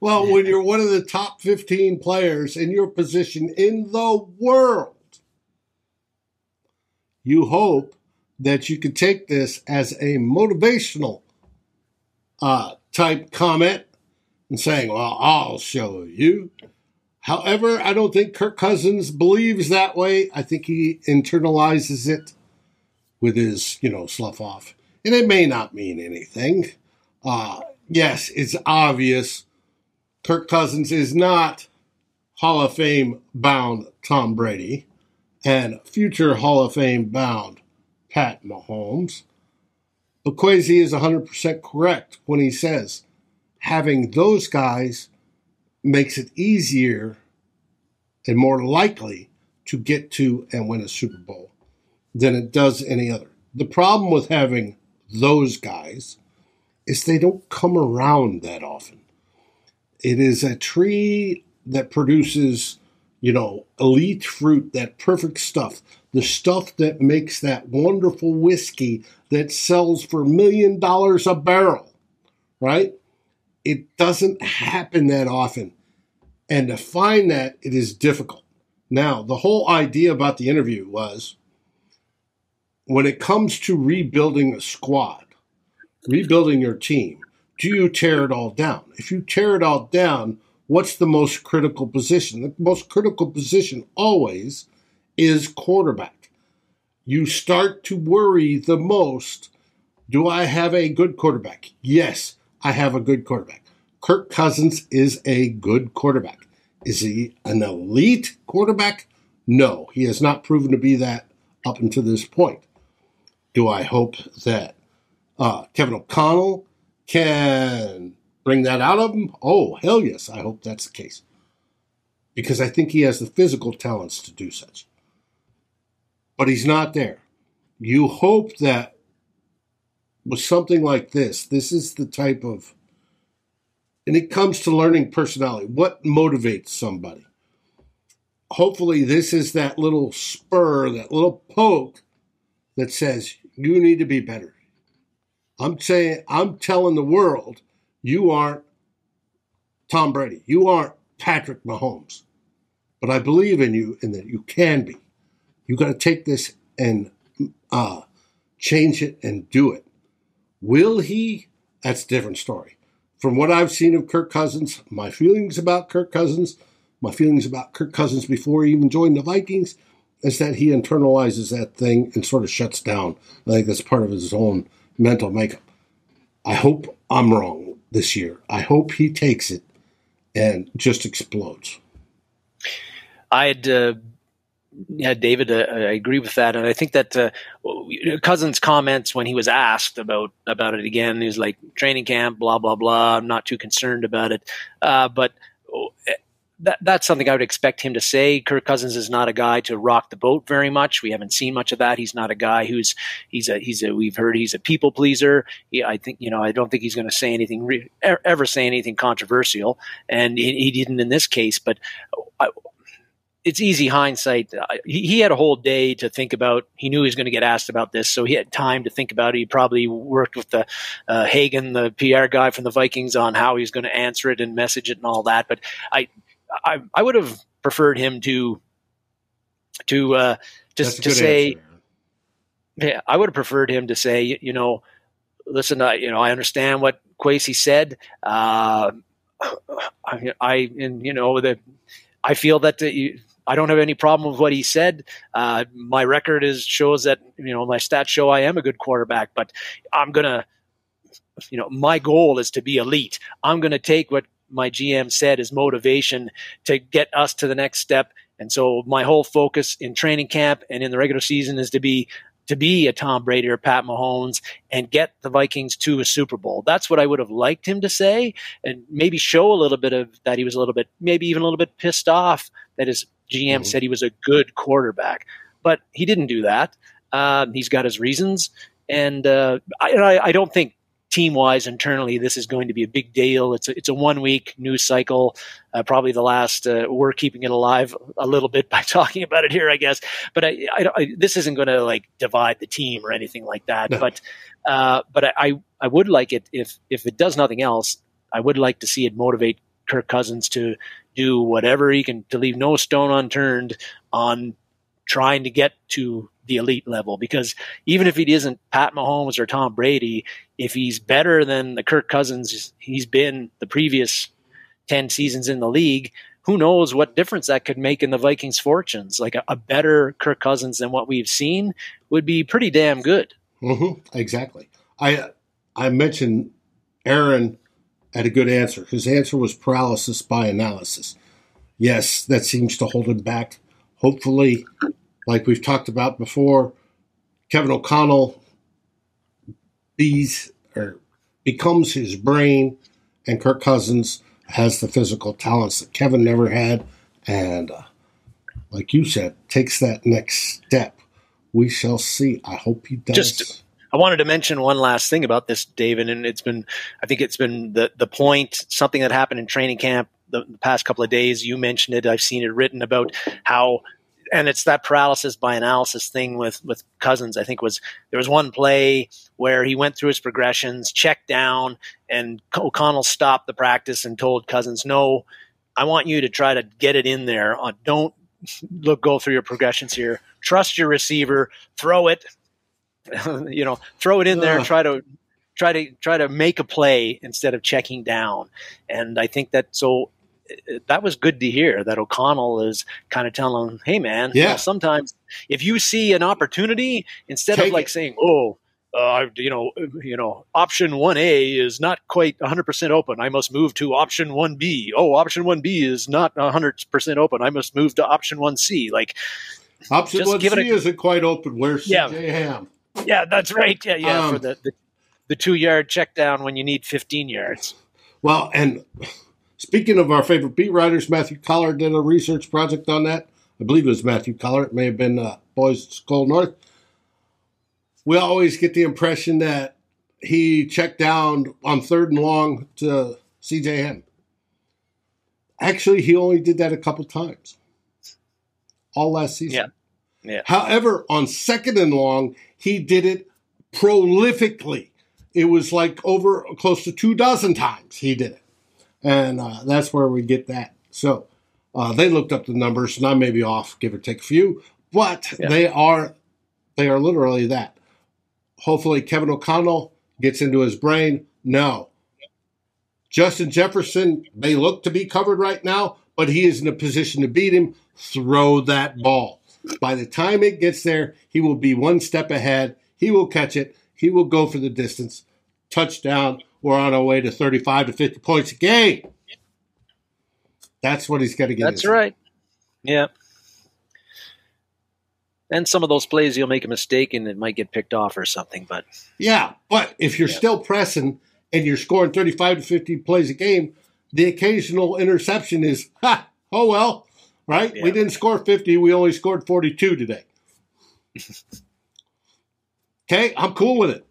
Well, when you're one of the top 15 players in your position in the world, you hope that you can take this as a motivational uh, type comment and saying, Well, I'll show you. However, I don't think Kirk Cousins believes that way. I think he internalizes it with his, you know, slough off. And it may not mean anything. Uh, yes, it's obvious Kirk Cousins is not Hall of Fame bound Tom Brady and future Hall of Fame bound Pat Mahomes. Kwesi is 100% correct when he says having those guys makes it easier and more likely to get to and win a Super Bowl than it does any other. The problem with having those guys is they don't come around that often. It is a tree that produces, you know, elite fruit, that perfect stuff, the stuff that makes that wonderful whiskey that sells for a million dollars a barrel, right? It doesn't happen that often. And to find that, it is difficult. Now, the whole idea about the interview was when it comes to rebuilding a squad, rebuilding your team, do you tear it all down? If you tear it all down, what's the most critical position? The most critical position always is quarterback. You start to worry the most do I have a good quarterback? Yes, I have a good quarterback. Kirk Cousins is a good quarterback. Is he an elite quarterback? No, he has not proven to be that up until this point. Do I hope that uh, Kevin O'Connell can bring that out of him? Oh, hell yes, I hope that's the case. Because I think he has the physical talents to do such but he's not there. You hope that with something like this, this is the type of, and it comes to learning personality. What motivates somebody? Hopefully, this is that little spur, that little poke that says, you need to be better. I'm saying, I'm telling the world, you aren't Tom Brady. You aren't Patrick Mahomes. But I believe in you and that you can be. You got to take this and uh, change it and do it. Will he? That's a different story. From what I've seen of Kirk Cousins, my feelings about Kirk Cousins, my feelings about Kirk Cousins before he even joined the Vikings, is that he internalizes that thing and sort of shuts down. I think that's part of his own mental makeup. I hope I'm wrong this year. I hope he takes it and just explodes.
I had uh, yeah, David, uh, I agree with that, and I think that uh, Cousins' comments when he was asked about about it again, he was like training camp, blah blah blah. I'm not too concerned about it, uh, but that, that's something I would expect him to say. Kirk Cousins is not a guy to rock the boat very much. We haven't seen much of that. He's not a guy who's he's a he's a we've heard he's a people pleaser. He, I think you know I don't think he's going to say anything re, ever say anything controversial, and he, he, didn't in this case. But I, it's easy hindsight. He, he, had a whole day to think about. He knew he was going to get asked about this, so he had time to think about it. He probably worked with the uh, Hagan, the PR guy from the Vikings, on how he was going to answer it and message it and all that. But I, I, I would have preferred him to, to, uh, just to say, answer. yeah, I would have preferred him to say, you know, listen, I, you know, I understand what Kwesi said. Uh, I, I, and you know, the, I feel that the, I don't have any problem with what he said. Uh, my record is shows that you know my stats show I am a good quarterback, but I'm gonna, you know, my goal is to be elite. I'm gonna take what my GM said is motivation to get us to the next step. And so my whole focus in training camp and in the regular season is to be to be a Tom Brady or Pat Mahomes and get the Vikings to a Super Bowl. That's what I would have liked him to say, and maybe show a little bit of that he was a little bit, maybe even a little bit pissed off that his GM mm-hmm. said he was a good quarterback. But he didn't do that. Uh, he's got his reasons, and uh, I, I don't think team wise internally, this is going to be a big deal. It's a, it's a one week news cycle, uh, probably the last. Uh, we're keeping it alive a little bit by talking about it here, I guess. But I, I, I this isn't going to like divide the team or anything like that. No. But uh, but I I would like it if if it does nothing else, I would like to see it motivate Kirk Cousins to do whatever he can to leave no stone unturned on trying to get to the elite level because even if he isn't Pat Mahomes or Tom Brady, if he's better than the Kirk Cousins he's been the previous 10 seasons in the league, who knows what difference that could make in the Vikings' fortunes? Like a, a better Kirk Cousins than what we've seen would be pretty damn good.
Mm-hmm. Exactly. I I mentioned Aaron had a good answer. His answer was paralysis by analysis. Yes, that seems to hold him back. Hopefully, like we've talked about before, Kevin O'Connell bees or becomes his brain, and Kirk Cousins has the physical talents that Kevin never had, and uh, like you said, takes that next step. We shall see. I hope he does.
Just, I wanted to mention one last thing about this, David, and it's been, I think it's been the the point, something that happened in training camp the, the past couple of days. You mentioned it. I've seen it written about how and it's that paralysis by analysis thing with with Cousins. I think was there was one play where he went through his progressions, checked down, and O'Connell stopped the practice and told Cousins, "No, I want you to try to get it in there. Uh, don't look go through your progressions here. Trust your receiver. Throw it. you know, throw it in there. Try to." Try to try to make a play instead of checking down, and I think that so that was good to hear that O'Connell is kind of telling him, "Hey, man, yeah. You know, sometimes if you see an opportunity, instead Take of like it. saying, oh." Uh, you know, you know, option one A is not quite 100% open. I must move to option one B. Oh, option one B is not 100% open. I must move to option one C. Like
option one C a, isn't quite open. Where's yeah, CJ Ham?
Yeah, that's right. Yeah, yeah, um, for the, the the two yard check down when you need 15 yards.
Well, and Speaking of our favorite beat writers, Matthew Coller did a research project on that. I believe it was Matthew Coller. It may have been uh, Boys SKOR North. We always get the impression that he checked down on third and long to CJ Ham. Actually, he only did that a couple times all last season.
Yeah. Yeah.
However, on second and long, he did it prolifically. it was like over close to two dozen times he did it. And uh, that's where we get that. So uh, they looked up the numbers, and I may be off, give or take a few, but
Yeah.
they are they are literally that. Hopefully, Kevin O'Connell gets into his brain. No, Justin Jefferson may look to be covered right now, but he is in a position to beat him. Throw that ball. By the time it gets there, he will be one step ahead. He will catch it. He will go for the distance. Touchdown. We're on our way to 35 to 50 points a game. That's what he's going to get.
That's right. Yeah. And some of those plays you'll make a mistake and it might get picked off or something, but
Yeah, but if you're
Yeah.
still pressing and you're scoring 35 to 50 plays a game, the occasional interception is, ha, oh well, right? We didn't score 50, we only scored 42 today. okay, I'm cool with it.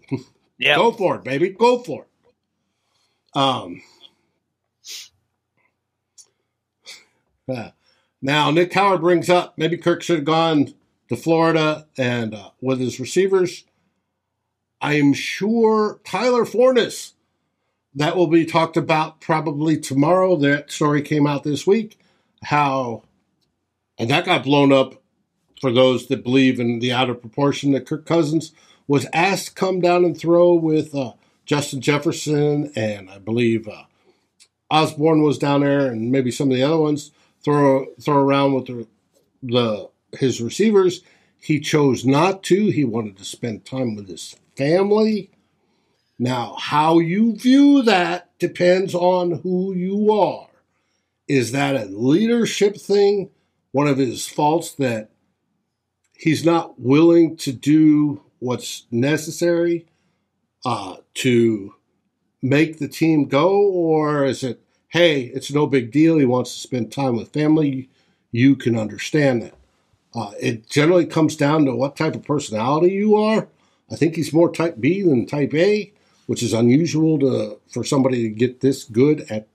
yeah.
Go for it, baby. Go for it. Um, yeah. Now, Nick Howard brings up maybe Kirk should have gone to Florida and uh, with his receivers. I am sure Tyler Forness, that will be talked about probably tomorrow. That story came out this week. How, and that got blown up for those that believe in the out of proportion that Kirk Cousins was asked to come down and throw with uh, Justin Jefferson, and I believe uh, Osborn was down there, and maybe some of the other ones throw throw around with the, the his receivers. He chose not to. He wanted to spend time with his family. Now, how you view that depends on who you are. Is that a leadership thing? One of his faults that he's not willing to do what's necessary uh, to make the team go, or is it, hey, it's no big deal. He wants to spend time with family. You can understand that. Uh, it generally comes down to what type of personality you are. I think he's more type B than type A, which is unusual to for somebody to get this good at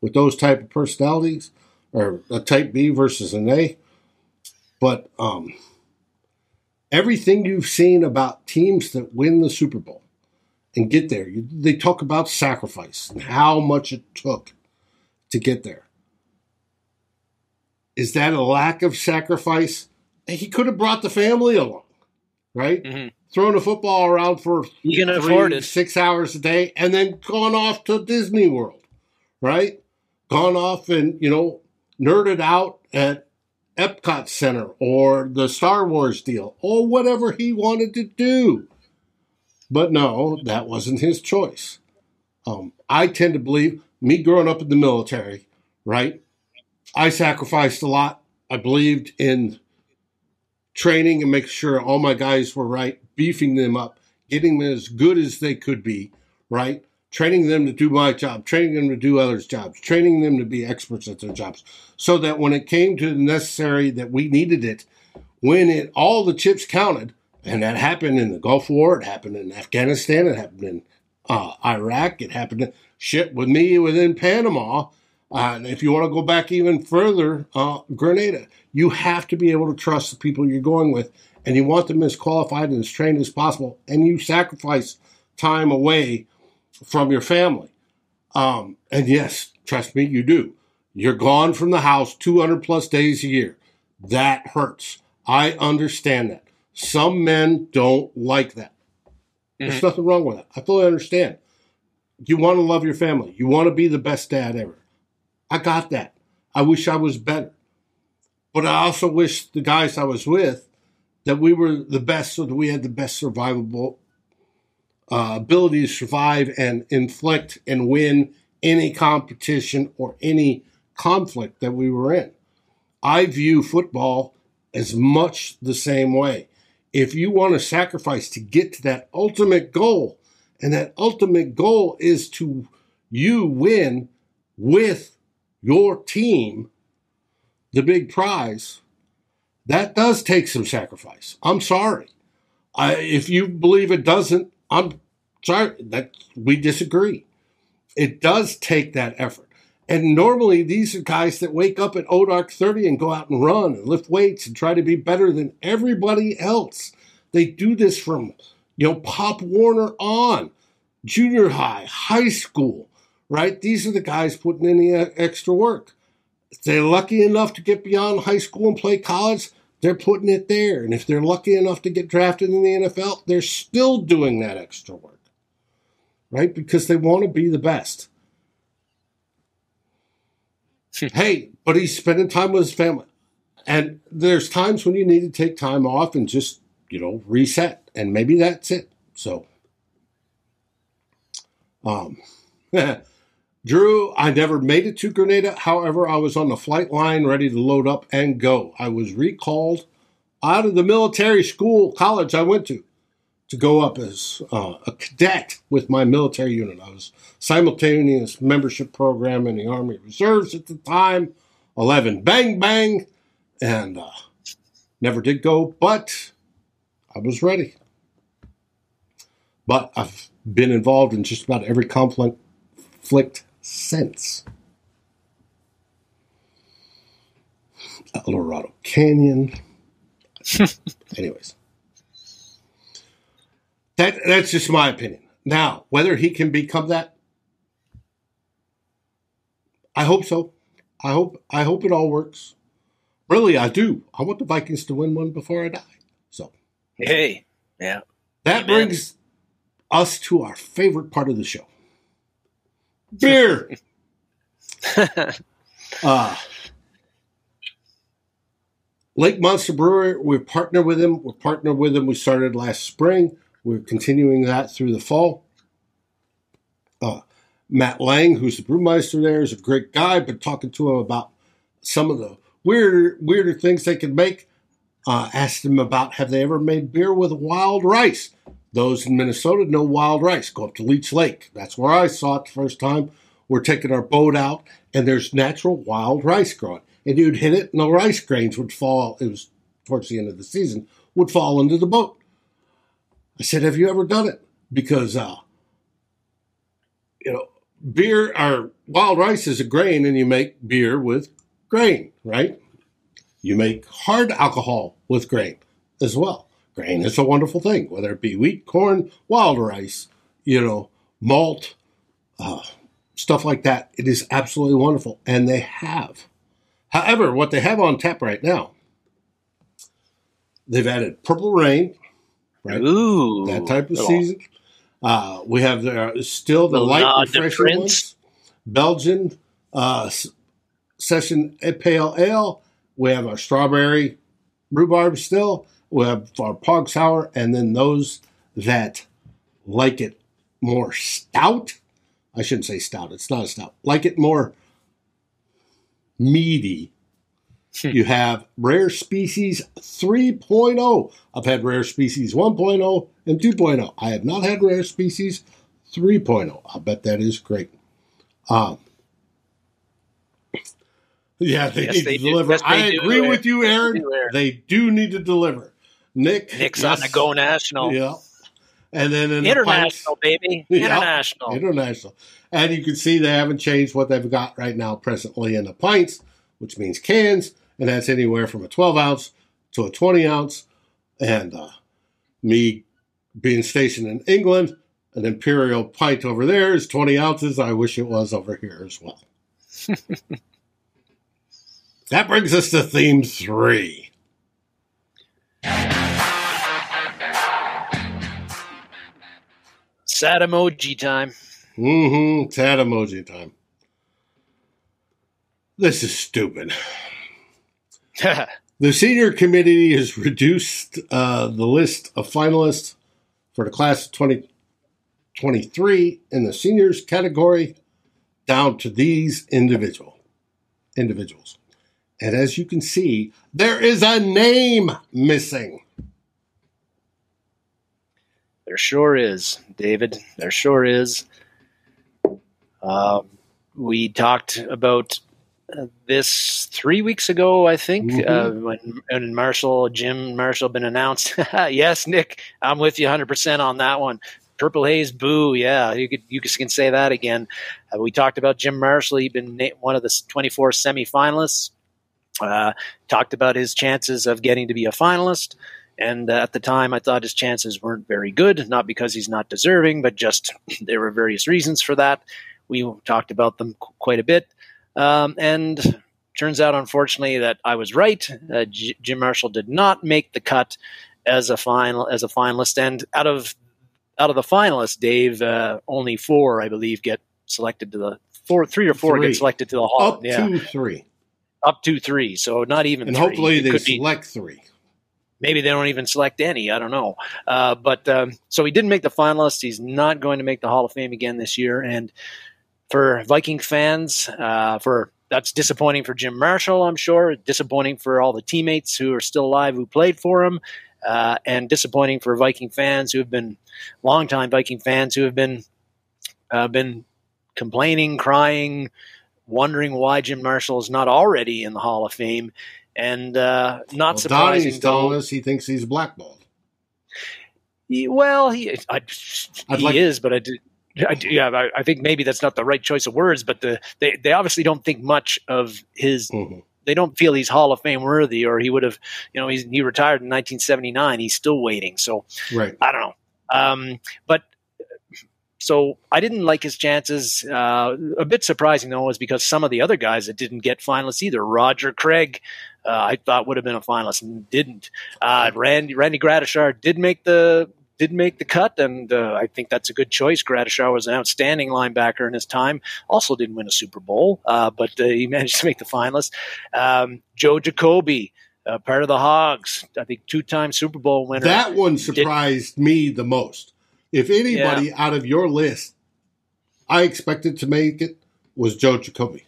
with those type of personalities, or a type B versus an A. But um, everything you've seen about teams that win the Super Bowl and get there, you, they talk about sacrifice and how much it took to get there. Is that a lack of sacrifice? He could have brought the family along, right?
Mhm.
Thrown a football around for
You can
three,
afford it.
six hours a day, and then gone off to Disney World, right? Gone off and you know nerded out at Epcot Center or the Star Wars deal or whatever he wanted to do. But no, that wasn't his choice. Um, I tend to believe me growing up in the military, right? I sacrificed a lot. I believed in training and making sure all my guys were right, beefing them up, getting them as good as they could be, right? Training them to do my job, training them to do others' jobs, training them to be experts at their jobs, so that when it came to the necessary that we needed it, when it all the chips counted, and that happened in the Gulf War, it happened in Afghanistan, it happened in uh, Iraq, it happened shit with me within Panama. Uh, if you want to go back even further, uh, Grenada, you have to be able to trust the people you're going with, and you want them as qualified and as trained as possible, and you sacrifice time away from your family. Um, and yes, trust me, you do. You're gone from the house 200 plus days a year. That hurts. I understand that. Some men don't like that. There's nothing wrong with that. I fully understand. You want to love your family. You want to be the best dad ever. I got that. I wish I was better. But I also wish the guys I was with that we were the best so that we had the best survivable uh, ability to survive and inflict and win any competition or any conflict that we were in. I view football as much the same way. If you want to sacrifice to get to that ultimate goal, and that ultimate goal is to you win with your team the big prize, that does take some sacrifice. I'm sorry. I, if you believe it doesn't, I'm sorry that we disagree. It does take that effort. And normally these are guys that wake up at ODARK 30 and go out and run and lift weights and try to be better than everybody else. They do this from you know, Pop Warner on, junior high, high school, right? These are the guys putting in the extra work. If they're lucky enough to get beyond high school and play college, they're putting it there. And if they're lucky enough to get drafted in the NFL, they're still doing that extra work, right? Because they want to be the best. hey, but he's spending time with his family. And there's times when you need to take time off and just, you know, reset. And maybe that's it. So, um, Drew, I never made it to Grenada. However, I was on the flight line ready to load up and go. I was recalled out of the military school, college I went to, to go up as uh, a cadet with my military unit. I was simultaneous membership program in the Army Reserves at the time, 11 bang bang, and uh, never did go, but I was ready. But I've been involved in just about every conflict since. El Dorado Canyon. Anyways, that that's just my opinion. Now, whether he can become that, I hope so. I hope I hope it all works. Really, I do. I want the Vikings to win one before I die. So,
hey, yeah,
that Amen. brings us to our favorite part of the show beer. uh, Lake Monster Brewery, we're partnered with them. We're partnered with them. We started last spring. We're continuing that through the fall. Uh, Matt Lang, who's the brewmeister there, is a great guy. Been talking to him about some of the weirder, weirder things they can make. Uh, asked him about have they ever made beer with wild rice? Those in Minnesota know wild rice. Go up to Leech Lake. That's where I saw it the first time. We're taking our boat out, and there's natural wild rice growing. And you'd hit it, and the rice grains would fall. It was towards the end of the season, would fall into the boat. I said, Have you ever done it? Because, uh, you know, beer or wild rice is a grain, and you make beer with grain, right? You make hard alcohol with grain as well grain is a wonderful thing, whether it be wheat, corn, wild rice, you know, malt, uh, stuff like that. It is absolutely wonderful. And they have. However, what they have on tap right now, they've added Purple Rain, right?
Ooh,
that type of season. Uh, we have the, still the, light refreshing ones. Belgian uh, session pale ale. We have our strawberry rhubarb still. We have our Pog Sour, and then those that like it more stout. I shouldn't say stout, it's not a stout. Like it more meaty. Hmm. you have Rare Species 3.0. I've had Rare Species 1.0 and 2.0. I have not had Rare Species 3.0. I bet that is great. Um, yeah, they yes, need they to deliver. Yes, I agree do. with you, Aaron. They do need to deliver. Nick.
Nick's yes. on the Go National.
Yeah. And then in
international,
the
baby, international,
international, and you can see they haven't changed what they've got right now presently in the pints, which means cans, and that's anywhere from a 12 ounce to a 20 ounce. And uh, me being stationed in England, an imperial pint over there is 20 ounces. I wish it was over here as well. that brings us to theme three.
Sad emoji time.
Mm-hmm. Sad emoji time. This is stupid. the senior committee has reduced uh, the list of finalists for the class of 2023 in the seniors category down to these individual individuals. And as you can see, there is a name missing.
There sure is, David. There sure is. Uh, we talked about uh, this three weeks ago, I think, mm-hmm. uh, when, when Marshall, Jim Marshall, been announced. yes, Nick, I'm with you 100 percent on that one. Purple Haze, boo, yeah, you could you can say that again. Uh, we talked about Jim Marshall. He'd been one of the 24 semifinalists. Uh, talked about his chances of getting to be a finalist And uh, at the time, I thought his chances weren't very good, not because he's not deserving, but just there were various reasons for that. We talked about them qu- quite a bit. Um, and turns out, unfortunately, that I was right. Uh, J- Jim Marshall did not make the cut as a final as a finalist, and out of out of the finalists, Dave, uh, only four, I believe, get selected to the four, three or four
Three.
get selected to the hall.
Up
yeah,
to three.
up to three, so not even.
And
three.
hopefully
It
they
could be-
select three.
Maybe they don't even select any. I don't know. Uh, but um, so he didn't make the finalists. He's not going to make the Hall of Fame again this year. And for Viking fans, uh, for that's disappointing for Jim Marshall, I'm sure. Disappointing for all the teammates who are still alive who played for him, uh, and disappointing for Viking fans who have been longtime Viking fans who have been uh, been complaining, crying, wondering why Jim Marshall is not already in the Hall of Fame. And uh, not
Well,
surprising.
Donnie's telling us he thinks he's blackballed.
he, well, he I, he
like-
is, but I do. I, yeah, I, I think maybe that's not the right choice of words, but the, they they obviously don't think much of his.
Mhm.
They don't feel he's Hall of Fame worthy, or he would have. You know, he's, he retired in 1979. He's still waiting. So
Right.
I don't know. Um, but so I didn't like his chances. Uh, a bit surprising though was because some of the other guys that didn't get finalists either. Roger Craig, uh, I thought would have been a finalist and didn't. Uh, Randy Randy Gradishar did make the did make the cut, and uh, I think that's a good choice. Gradishar was an outstanding linebacker in his time. Also didn't win a Super Bowl, uh, but uh, he managed to make the finalists. Um, Joe Jacoby. Uh, part of the Hogs, I think two-time Super Bowl winner.
That one surprised me the most. If anybody out of your list I expected to make it was Joe Jacoby.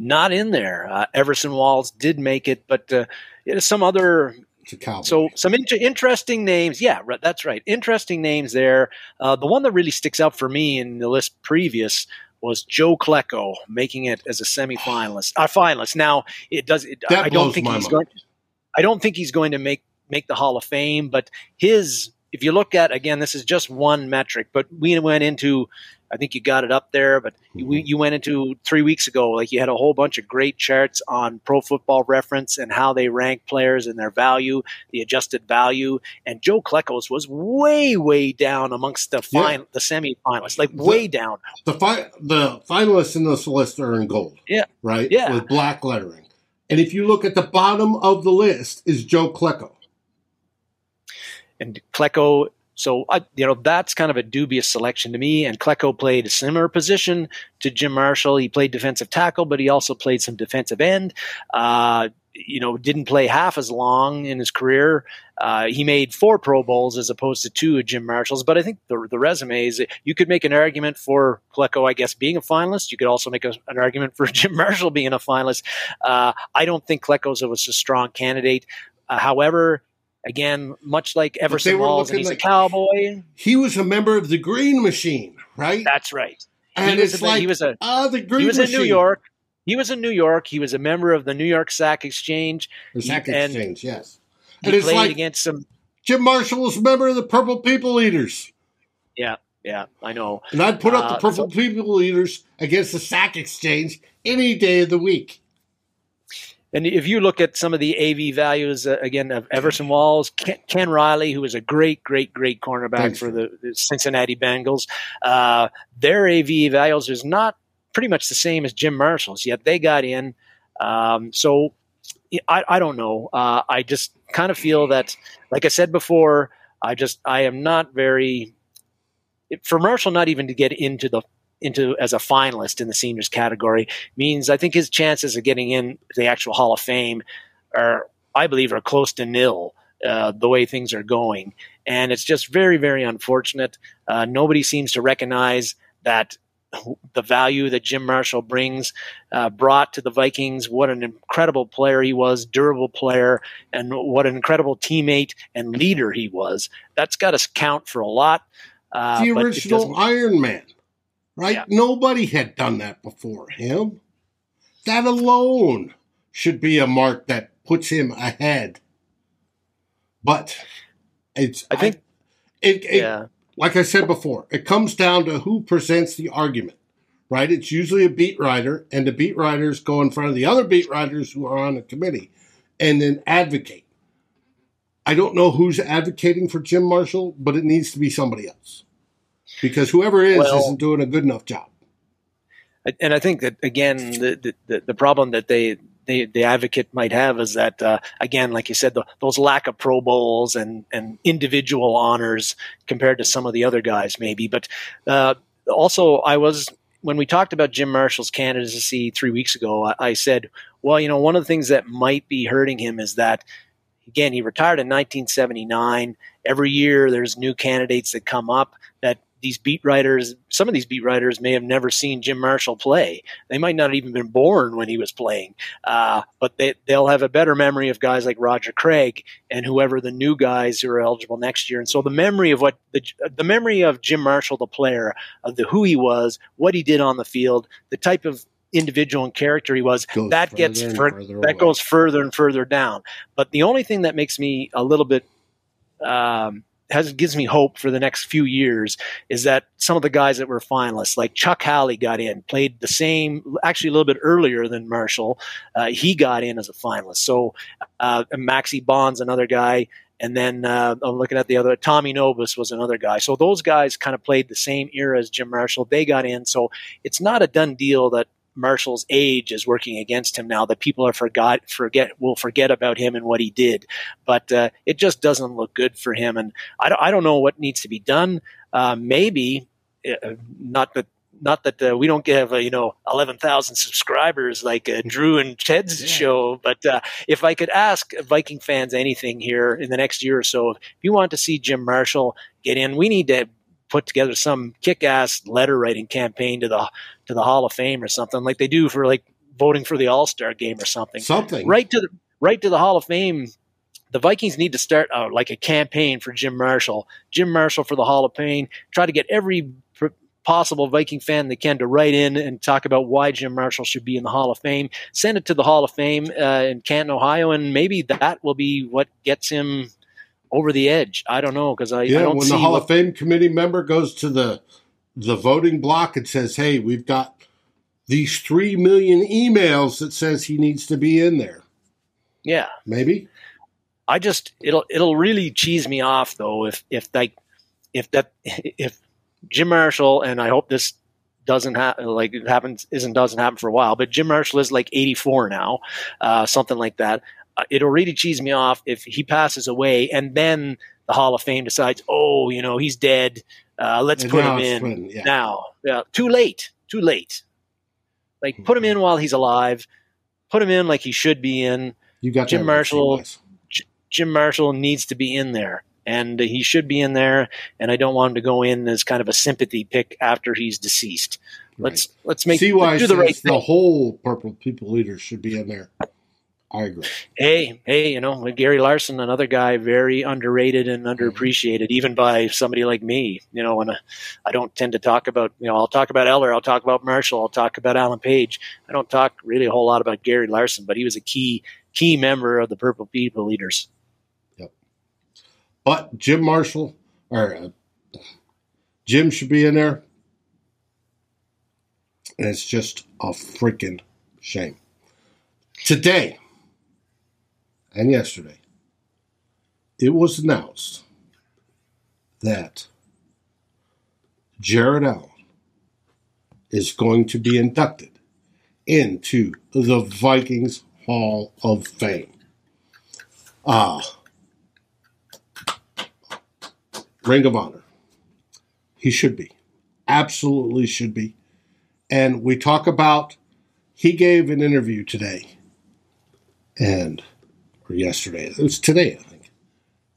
Not in there. Uh, Everson Walls did make it, but uh, some other.
It's a cowboy.
So some inter- interesting names. Yeah, right, that's right. Interesting names there. Uh, the one that really sticks out for me in the list previous was Joe Klecko making it as a semifinalist, a finalist. Now it does. It, I don't think he's
mind.
going. I don't think he's going to make make the Hall of Fame, but his. If you look at again, this is just one metric, but we went into. I think you got it up there, but
Mm-hmm.
we, you went into three weeks ago. Like you had a whole bunch of great charts on Pro Football Reference and how they rank players and their value, the adjusted value. And Joe Klecko's was way, way down amongst the fine, the semifinalists, like
The-
way down.
the fi- the finalists in this list are in gold.
Yeah.
Right?
Yeah.
With black lettering. And if you look at the bottom of the list is Joe Klecko.
and Klecko. So you know that's kind of a dubious selection to me. And Klecko played a similar position to Jim Marshall. He played defensive tackle, but he also played some defensive end. Uh, you know, didn't play half as long in his career. Uh, he made four Pro Bowls as opposed to two of Jim Marshall's. But I think the the resume is you could make an argument for Klecko, I guess, being a finalist. You could also make a, an argument for Jim Marshall being a finalist. Uh, I don't think Klecko's was a strong candidate. Uh, however, again, much like Everson Walls, and he's
like-
a cowboy.
He was a member of the Green Machine, right?
That's right.
and
he was
it's
a-
like
he was a-
ah, the Green
He was
Machine.
in New York. He was in New York. He was a member of the New York Sack Exchange.
The Sack
and
Exchange, yes.
He
And it's
played
like
against some.
Jim Marshall was a member of the Purple People Eaters.
Yeah, yeah, I know.
And I'd put up the
Uh,
Purple People Eaters against the Sack Exchange any day of the week.
And if you look at some of the AV values uh, again of Everson Walls, Ken, Ken Riley, who was a great, great, great cornerback
Thanks.
for the, the Cincinnati Bengals, uh, their AV values is not pretty much the same as Jim Marshall's. Yet they got in. Um, so I, I don't know. Uh, I just kind of feel that, like I said before, I just I am not very for Marshall not even to get into the into as a finalist in the seniors category means I think his chances of getting in the actual Hall of Fame are, I believe, are close to nil. Uh, the way things are going, and it's just very, very unfortunate. Uh, nobody seems to recognize that the value that Jim Marshall brings uh, brought to the Vikings. What an incredible player he was, durable player, and what an incredible teammate and leader he was. That's got to count for a lot. Uh,
the original Iron Man, right?
Yeah.
Nobody had done that before him. That alone should be a mark that puts him ahead. But it's
I think-
it, it
yeah.
like I said before, it comes down to who presents the argument, right? It's usually a beat writer, and the beat writers go in front of the other beat writers who are on the committee and then advocate. I don't know who's advocating for Jim Marshall, but it needs to be somebody else because whoever is
Well-
isn't doing a good enough job.
and I think that again, the the, the problem that they, they the advocate might have is that uh, again, like you said, the, those lack of Pro Bowls and and individual honors compared to some of the other guys, maybe. But uh, also, I was when we talked about Jim Marshall's candidacy three weeks ago, I, I said, well, you know, one of the things that might be hurting him is that again, he retired in 1979. Every year, there's new candidates that come up that these beat writers, some of these beat writers may have never seen Jim Marshall play. They might not have even been born when he was playing, uh, but they, they'll have a better memory of guys like Roger Craig and whoever the new guys who are eligible next year. And so the memory of what the, the memory of Jim Marshall, the player, of the who he was, what he did on the field, the type of individual and character he was,
Goes
that gets fur- that goes further and further down. But the only thing that makes me a little bit um, has gives me hope for the next few years is that some of the guys that were finalists, like Chuck Howley, got in, played the same, actually a little bit earlier than Marshall. Uh, he got in as a finalist. So uh, Maxie Baughan's another guy. And then uh, I'm looking at the other. Tommy Nobis was another guy. So those guys kind of played the same era as Jim Marshall. They got in. So it's not a done deal that Marshall's age is working against him now. That people are forgot forget will forget about him and what he did. But uh, it just doesn't look good for him. And I don't, I don't know what needs to be done. Uh, maybe uh, not that not that uh, we don't have uh, you know eleven thousand subscribers like uh, Drew and Ted's
Yeah.
show, but uh, if I could ask Viking fans anything here in the next year or so, if you want to see Jim Marshall get in, we need to put together some kick-ass letter writing campaign to the to the Hall of Fame or something like they do for like voting for the All Star game or something
Something.
right to the right to the Hall of Fame. The Vikings need to start uh, like a campaign for Jim Marshall. Jim Marshall for the Hall of Fame. Try to get every possible Viking fan they can to write in and talk about why Jim Marshall should be in the Hall of Fame. Send it to the Hall of Fame uh, in Canton, Ohio, and maybe that will be what gets him over the edge. I don't know because I, I
Yeah,
don't
when the Hall
what-
of Fame committee member goes to the the voting block and says, "Hey, we've got these three million emails that says he needs to be in there."
yeah.
Maybe
I just it'll it'll really cheese me off though if if like if that if Jim Marshall and I hope this doesn't happen like it happens isn't doesn't happen for a while but Jim Marshall is like 84 now uh, something like that uh, it'll really cheese me off if he passes away and then the Hall of Fame decides oh you know he's dead uh, let's
And
put him in
yeah.
now yeah too late too late like put him in while he's alive put him in like he should be in
you got
Jim Marshall-
Wes.
Jim Marshall needs to be in there, and he should be in there. And I don't want him to go in as kind of a sympathy pick after he's deceased. Let's let's make
CY
let's do the right
the
thing.
whole Purple People leaders should be in there. I agree.
Hey, hey, you know, Gary Larson, another guy very underrated and underappreciated, even by somebody like me. You know, and I, I don't tend to talk about, you know, I'll talk about Eller, I'll talk about Marshall, I'll talk about Alan Page. I don't talk really a whole lot about Gary Larson, but he was a key key member of the Purple People Leaders. Yep.
But Jim Marshall or uh, Jim should be in there. And it's just a freaking shame. Today and yesterday, it was announced that Jared Allen is going to be inducted into the Vikings Hall of Fame. Ah. Ring of Honor. He should be. Absolutely should be. And we talk about, he gave an interview today and, or yesterday, it was today, I think.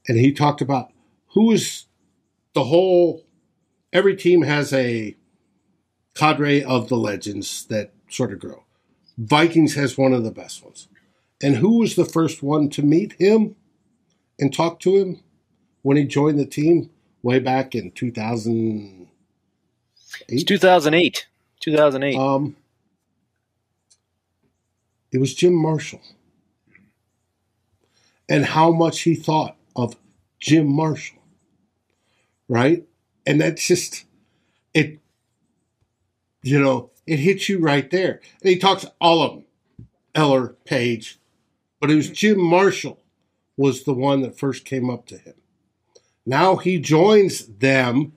And he talked about who is the whole, every team has a cadre of the legends that sort of grow. Vikings has one of the best ones. And who was the first one to meet him and talk to him when he joined the team way back in 2008?
It's 2008. 2008.
Um, it was Jim Marshall. And how much he thought of Jim Marshall. Right? And that's just, it, you know, it hits you right there. And he talks all of them Eller, Page, but it was Jim Marshall was the one that first came up to him. Now he joins them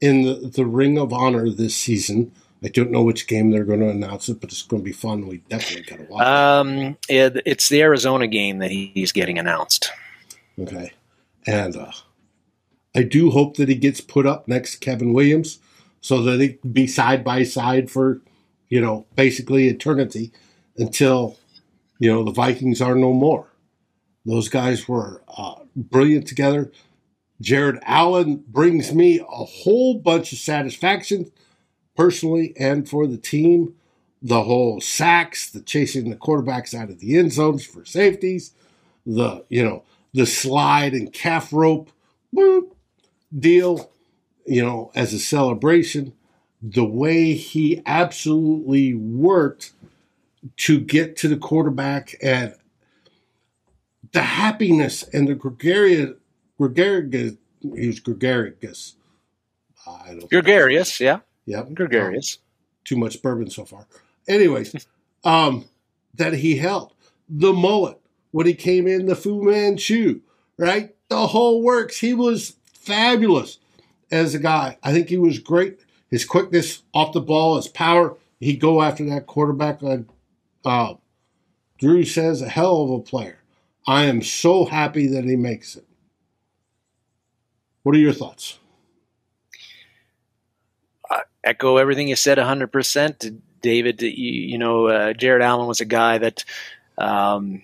in the, the Ring of Honor this season. I don't know which game they're going to announce it, but it's going to be fun. We definitely got to watch.
Um, it, it's the Arizona game that he's getting announced.
Okay, and uh, I do hope that he gets put up next to Kevin Williams, so that they can be side by side for, you know, basically eternity until, you know, the Vikings are no more. Those guys were uh, brilliant together. Jared Allen brings me a whole bunch of satisfaction personally and for the team. The whole sacks, the chasing the quarterbacks out of the end zones for safeties, the you know the slide and calf rope boop, deal, you know, as a celebration. The way he absolutely worked to get to the quarterback and the happiness and the gregarious gregarious. He was gregarious.
I don't gregarious, yeah.
Yep.
Gregarious. Um,
too much bourbon so far. Anyways, um, that he held the mullet when he came in the Fu Manchu, right? The whole works. He was fabulous as a guy. I think he was great. His quickness off the ball, his power. He'd go after that quarterback. Uh, uh, Drew says a hell of a player. I am so happy that he makes it. What are your thoughts?
Echo everything you said 100%. David, you, you know, uh, Jared Allen was a guy that um,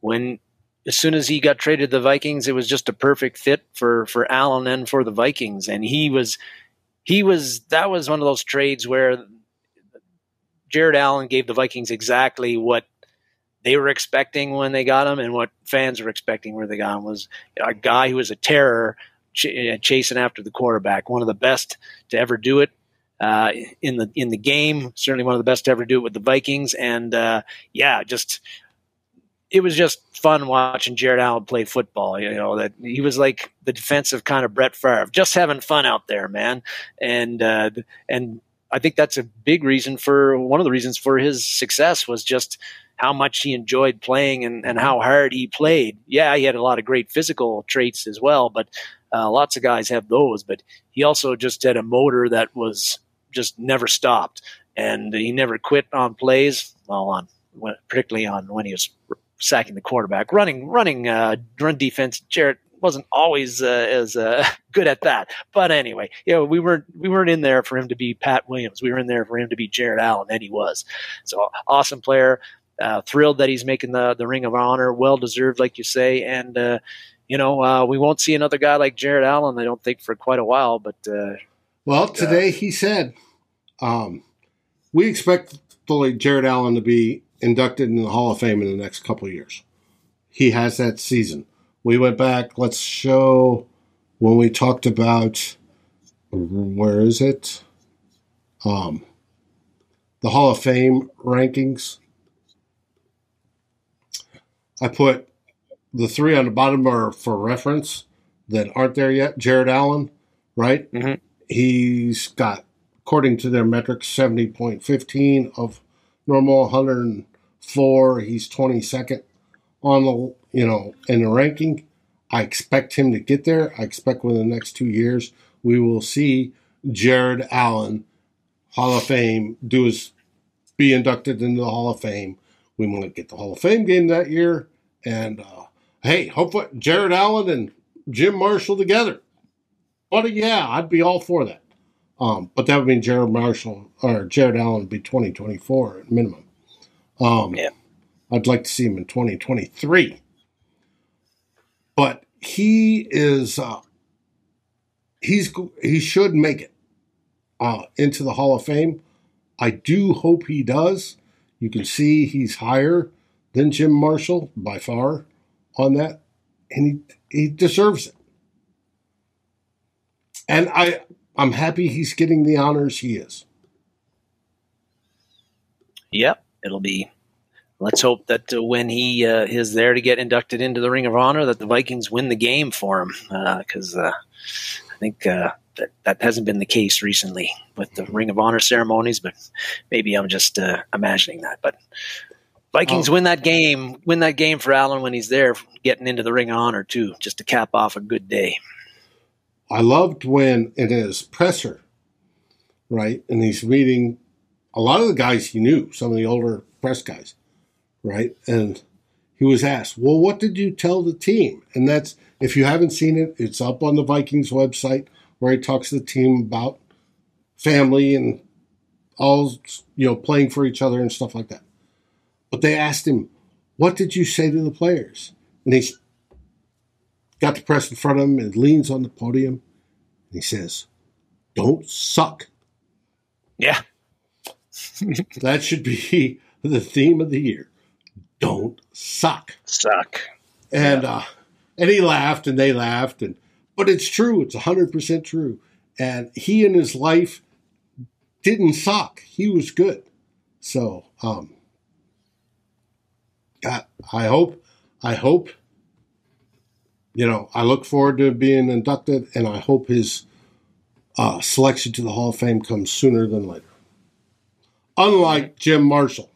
when as soon as he got traded to the Vikings, it was just a perfect fit for for Allen and for the Vikings. And he was he was that was one of those trades where Jared Allen gave the Vikings exactly what they were expecting when they got him and what fans were expecting where they got him was a guy who was a terror ch- uh, chasing after the quarterback, one of the best to ever do it. Uh, in the in the game, certainly one of the best to ever do it with the Vikings, and uh, yeah, just it was just fun watching Jared Allen play football. You know that he was like the defensive kind of Brett Favre, just having fun out there, man. And uh, and I think that's a big reason for one of the reasons for his success was just how much he enjoyed playing and, and how hard he played. Yeah, he had a lot of great physical traits as well, but uh, lots of guys have those. But he also just had a motor that was just never stopped, and he never quit on plays. Well, on particularly on when he was sacking the quarterback, running running uh, run defense. Jared wasn't always uh, as uh, good at that. But anyway, you know, we weren't we weren't in there for him to be Pat Williams. We were in there for him to be Jared Allen, and he was. So awesome player. Uh, thrilled that he's making the the Ring of Honor. Well deserved, like you say, and uh, you know uh, we won't see another guy like Jared Allen. I don't think for quite a while. But uh,
well, today he said um, we expect fully Jared Allen to be inducted in the Hall of Fame in the next couple of years. He has that season. We went back, let's show when we talked about where is it? Um, the Hall of Fame rankings. I put the three on the bottom are for reference that aren't there yet. Jared Allen, right?
Mm-hmm.
He's got, according to their metrics, 70.15 of normal 104. He's 22nd on the, you know, in the ranking. I expect him to get there. I expect within the next two years we will see Jared Allen, Hall of Fame, do his be inducted into the Hall of Fame. We to get the Hall of Fame game that year, and uh, hey, hopefully Jared Allen and Jim Marshall together. But yeah, I'd be all for that. Um, but that would mean Jared Marshall or Jared Allen would be 2024 at minimum. Um, yeah. I'd like to see him in 2023. But he is, uh, he's he should make it uh, into the Hall of Fame. I do hope he does. You can see he's higher than Jim Marshall by far on that, and he he deserves it. And I I'm happy he's getting the honors he is.
Yep it'll be. Let's hope that uh, when he uh, is there to get inducted into the Ring of Honor, that the Vikings win the game for him, because uh, uh, I think uh, that that hasn't been the case recently with the Ring of Honor ceremonies. But maybe I'm just uh, imagining that. But Vikings win that game, win that game for Allen when he's there, getting into the Ring of Honor too, just to cap off a good day.
I loved when in his presser, right, and he's meeting a lot of the guys he knew, some of the older press guys, right, and he was asked, "Well, what did you tell the team?" And that's if you haven't seen it, it's up on the Vikings website where he talks to the team about family and all you know playing for each other and stuff like that. But they asked him, "What did you say to the players?" And he's got the press in front of him and leans on the podium and he says, "Don't suck."
Yeah,
that should be the theme of the year. Don't suck.
Suck.
And uh, and he laughed and they laughed and but it's true. It's hundred percent true. And he and his life didn't suck. He was good. So um, I, I hope I hope you know I look forward to being inducted, and I hope his uh, selection to the Hall of Fame comes sooner than later. Unlike Jim Marshall,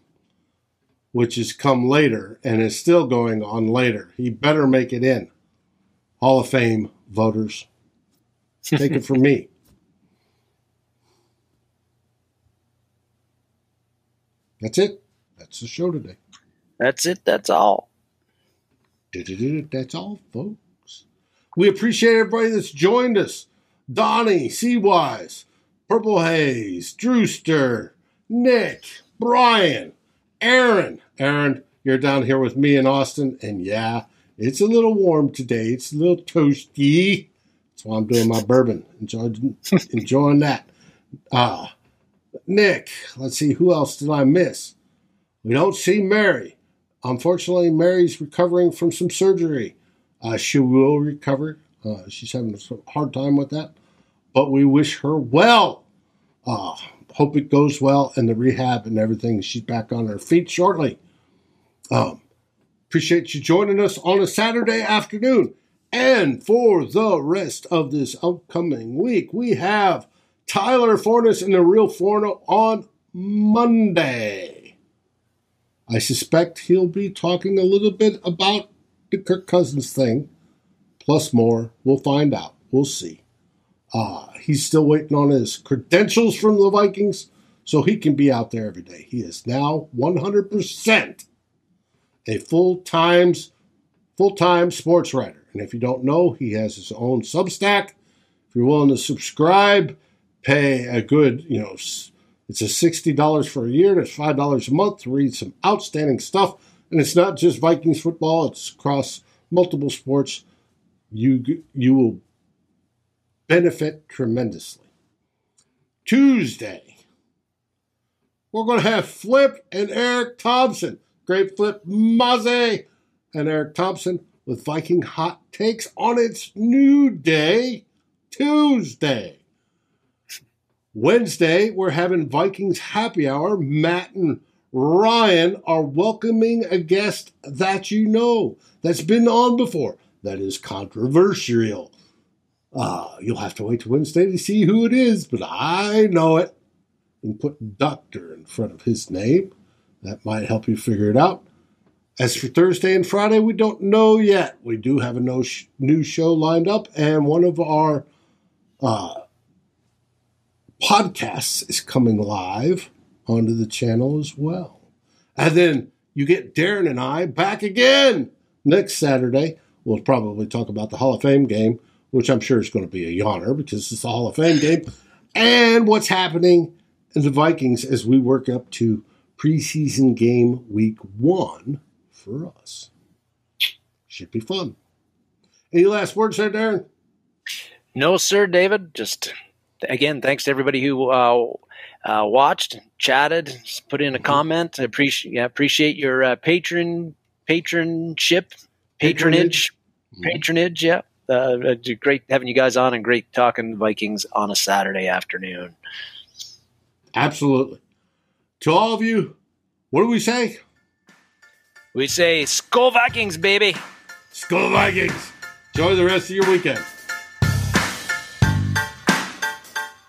which has come later and is still going on later, he better make it in. Hall of Fame voters, take it from me. That's it. That's the show today.
That's it. That's all.
That's all, folks. We appreciate everybody that's joined us. Donnie, Seawise, Purple Haze, Drewster, Nick, Brian, Aaron. Aaron, you're down here with me in Austin, and yeah, it's a little warm today. It's a little toasty. That's why I'm doing my bourbon. Enjoying, enjoying that. Uh, Nick, let's see, who else did I miss? We don't see Mary. Unfortunately, Mary's recovering from some surgery. Uh, she will recover. Uh, she's having a hard time with that, but we wish her well. Uh, hope it goes well in the rehab and everything. She's back on her feet shortly. Um, appreciate you joining us on a Saturday afternoon. And for the rest of this upcoming week, we have Tyler Forness and the Real Forno on Monday. I suspect he'll be talking a little bit about the Kirk Cousins thing, plus more. We'll find out. We'll see. Uh, he's still waiting on his credentials from the Vikings so he can be out there every day. He is now 100% a full time full-time sports writer. And if you don't know, he has his own Substack. If you're willing to subscribe, pay a good, you know, it's a $60 for a year, that's $5 a month to read some outstanding stuff. And it's not just Vikings football, it's across multiple sports. You, you will benefit tremendously. Tuesday, we're going to have Flip and Eric Thompson. Great Flip Maze and Eric Thompson with Viking hot takes on its new day, Tuesday. Wednesday, we're having Vikings happy hour. Matt and Ryan are welcoming a guest that you know that's been on before. That is controversial. Uh, you'll have to wait to Wednesday to see who it is, but I know it. And put doctor in front of his name. That might help you figure it out. As for Thursday and Friday, we don't know yet. We do have a no sh- new show lined up, and one of our uh, podcasts is coming live onto the channel as well. And then you get Darren and I back again next Saturday. We'll probably talk about the Hall of Fame game, which I'm sure is going to be a yawner because it's the Hall of Fame game, and what's happening in the Vikings as we work up to preseason game week one for us. Should be fun. Any last words there, Darren?
No, sir, David. Just again, thanks to everybody who uh, uh, watched, chatted, put in a mm-hmm. comment. I appreciate yeah, appreciate your uh, patron patronship, patronage, patronage. patronage yeah, uh, uh, great having you guys on, and great talking Vikings on a Saturday afternoon.
Absolutely. To all of you, what do we say?
We say Skol Vikings, baby.
Skol Vikings. Enjoy the rest of your weekend.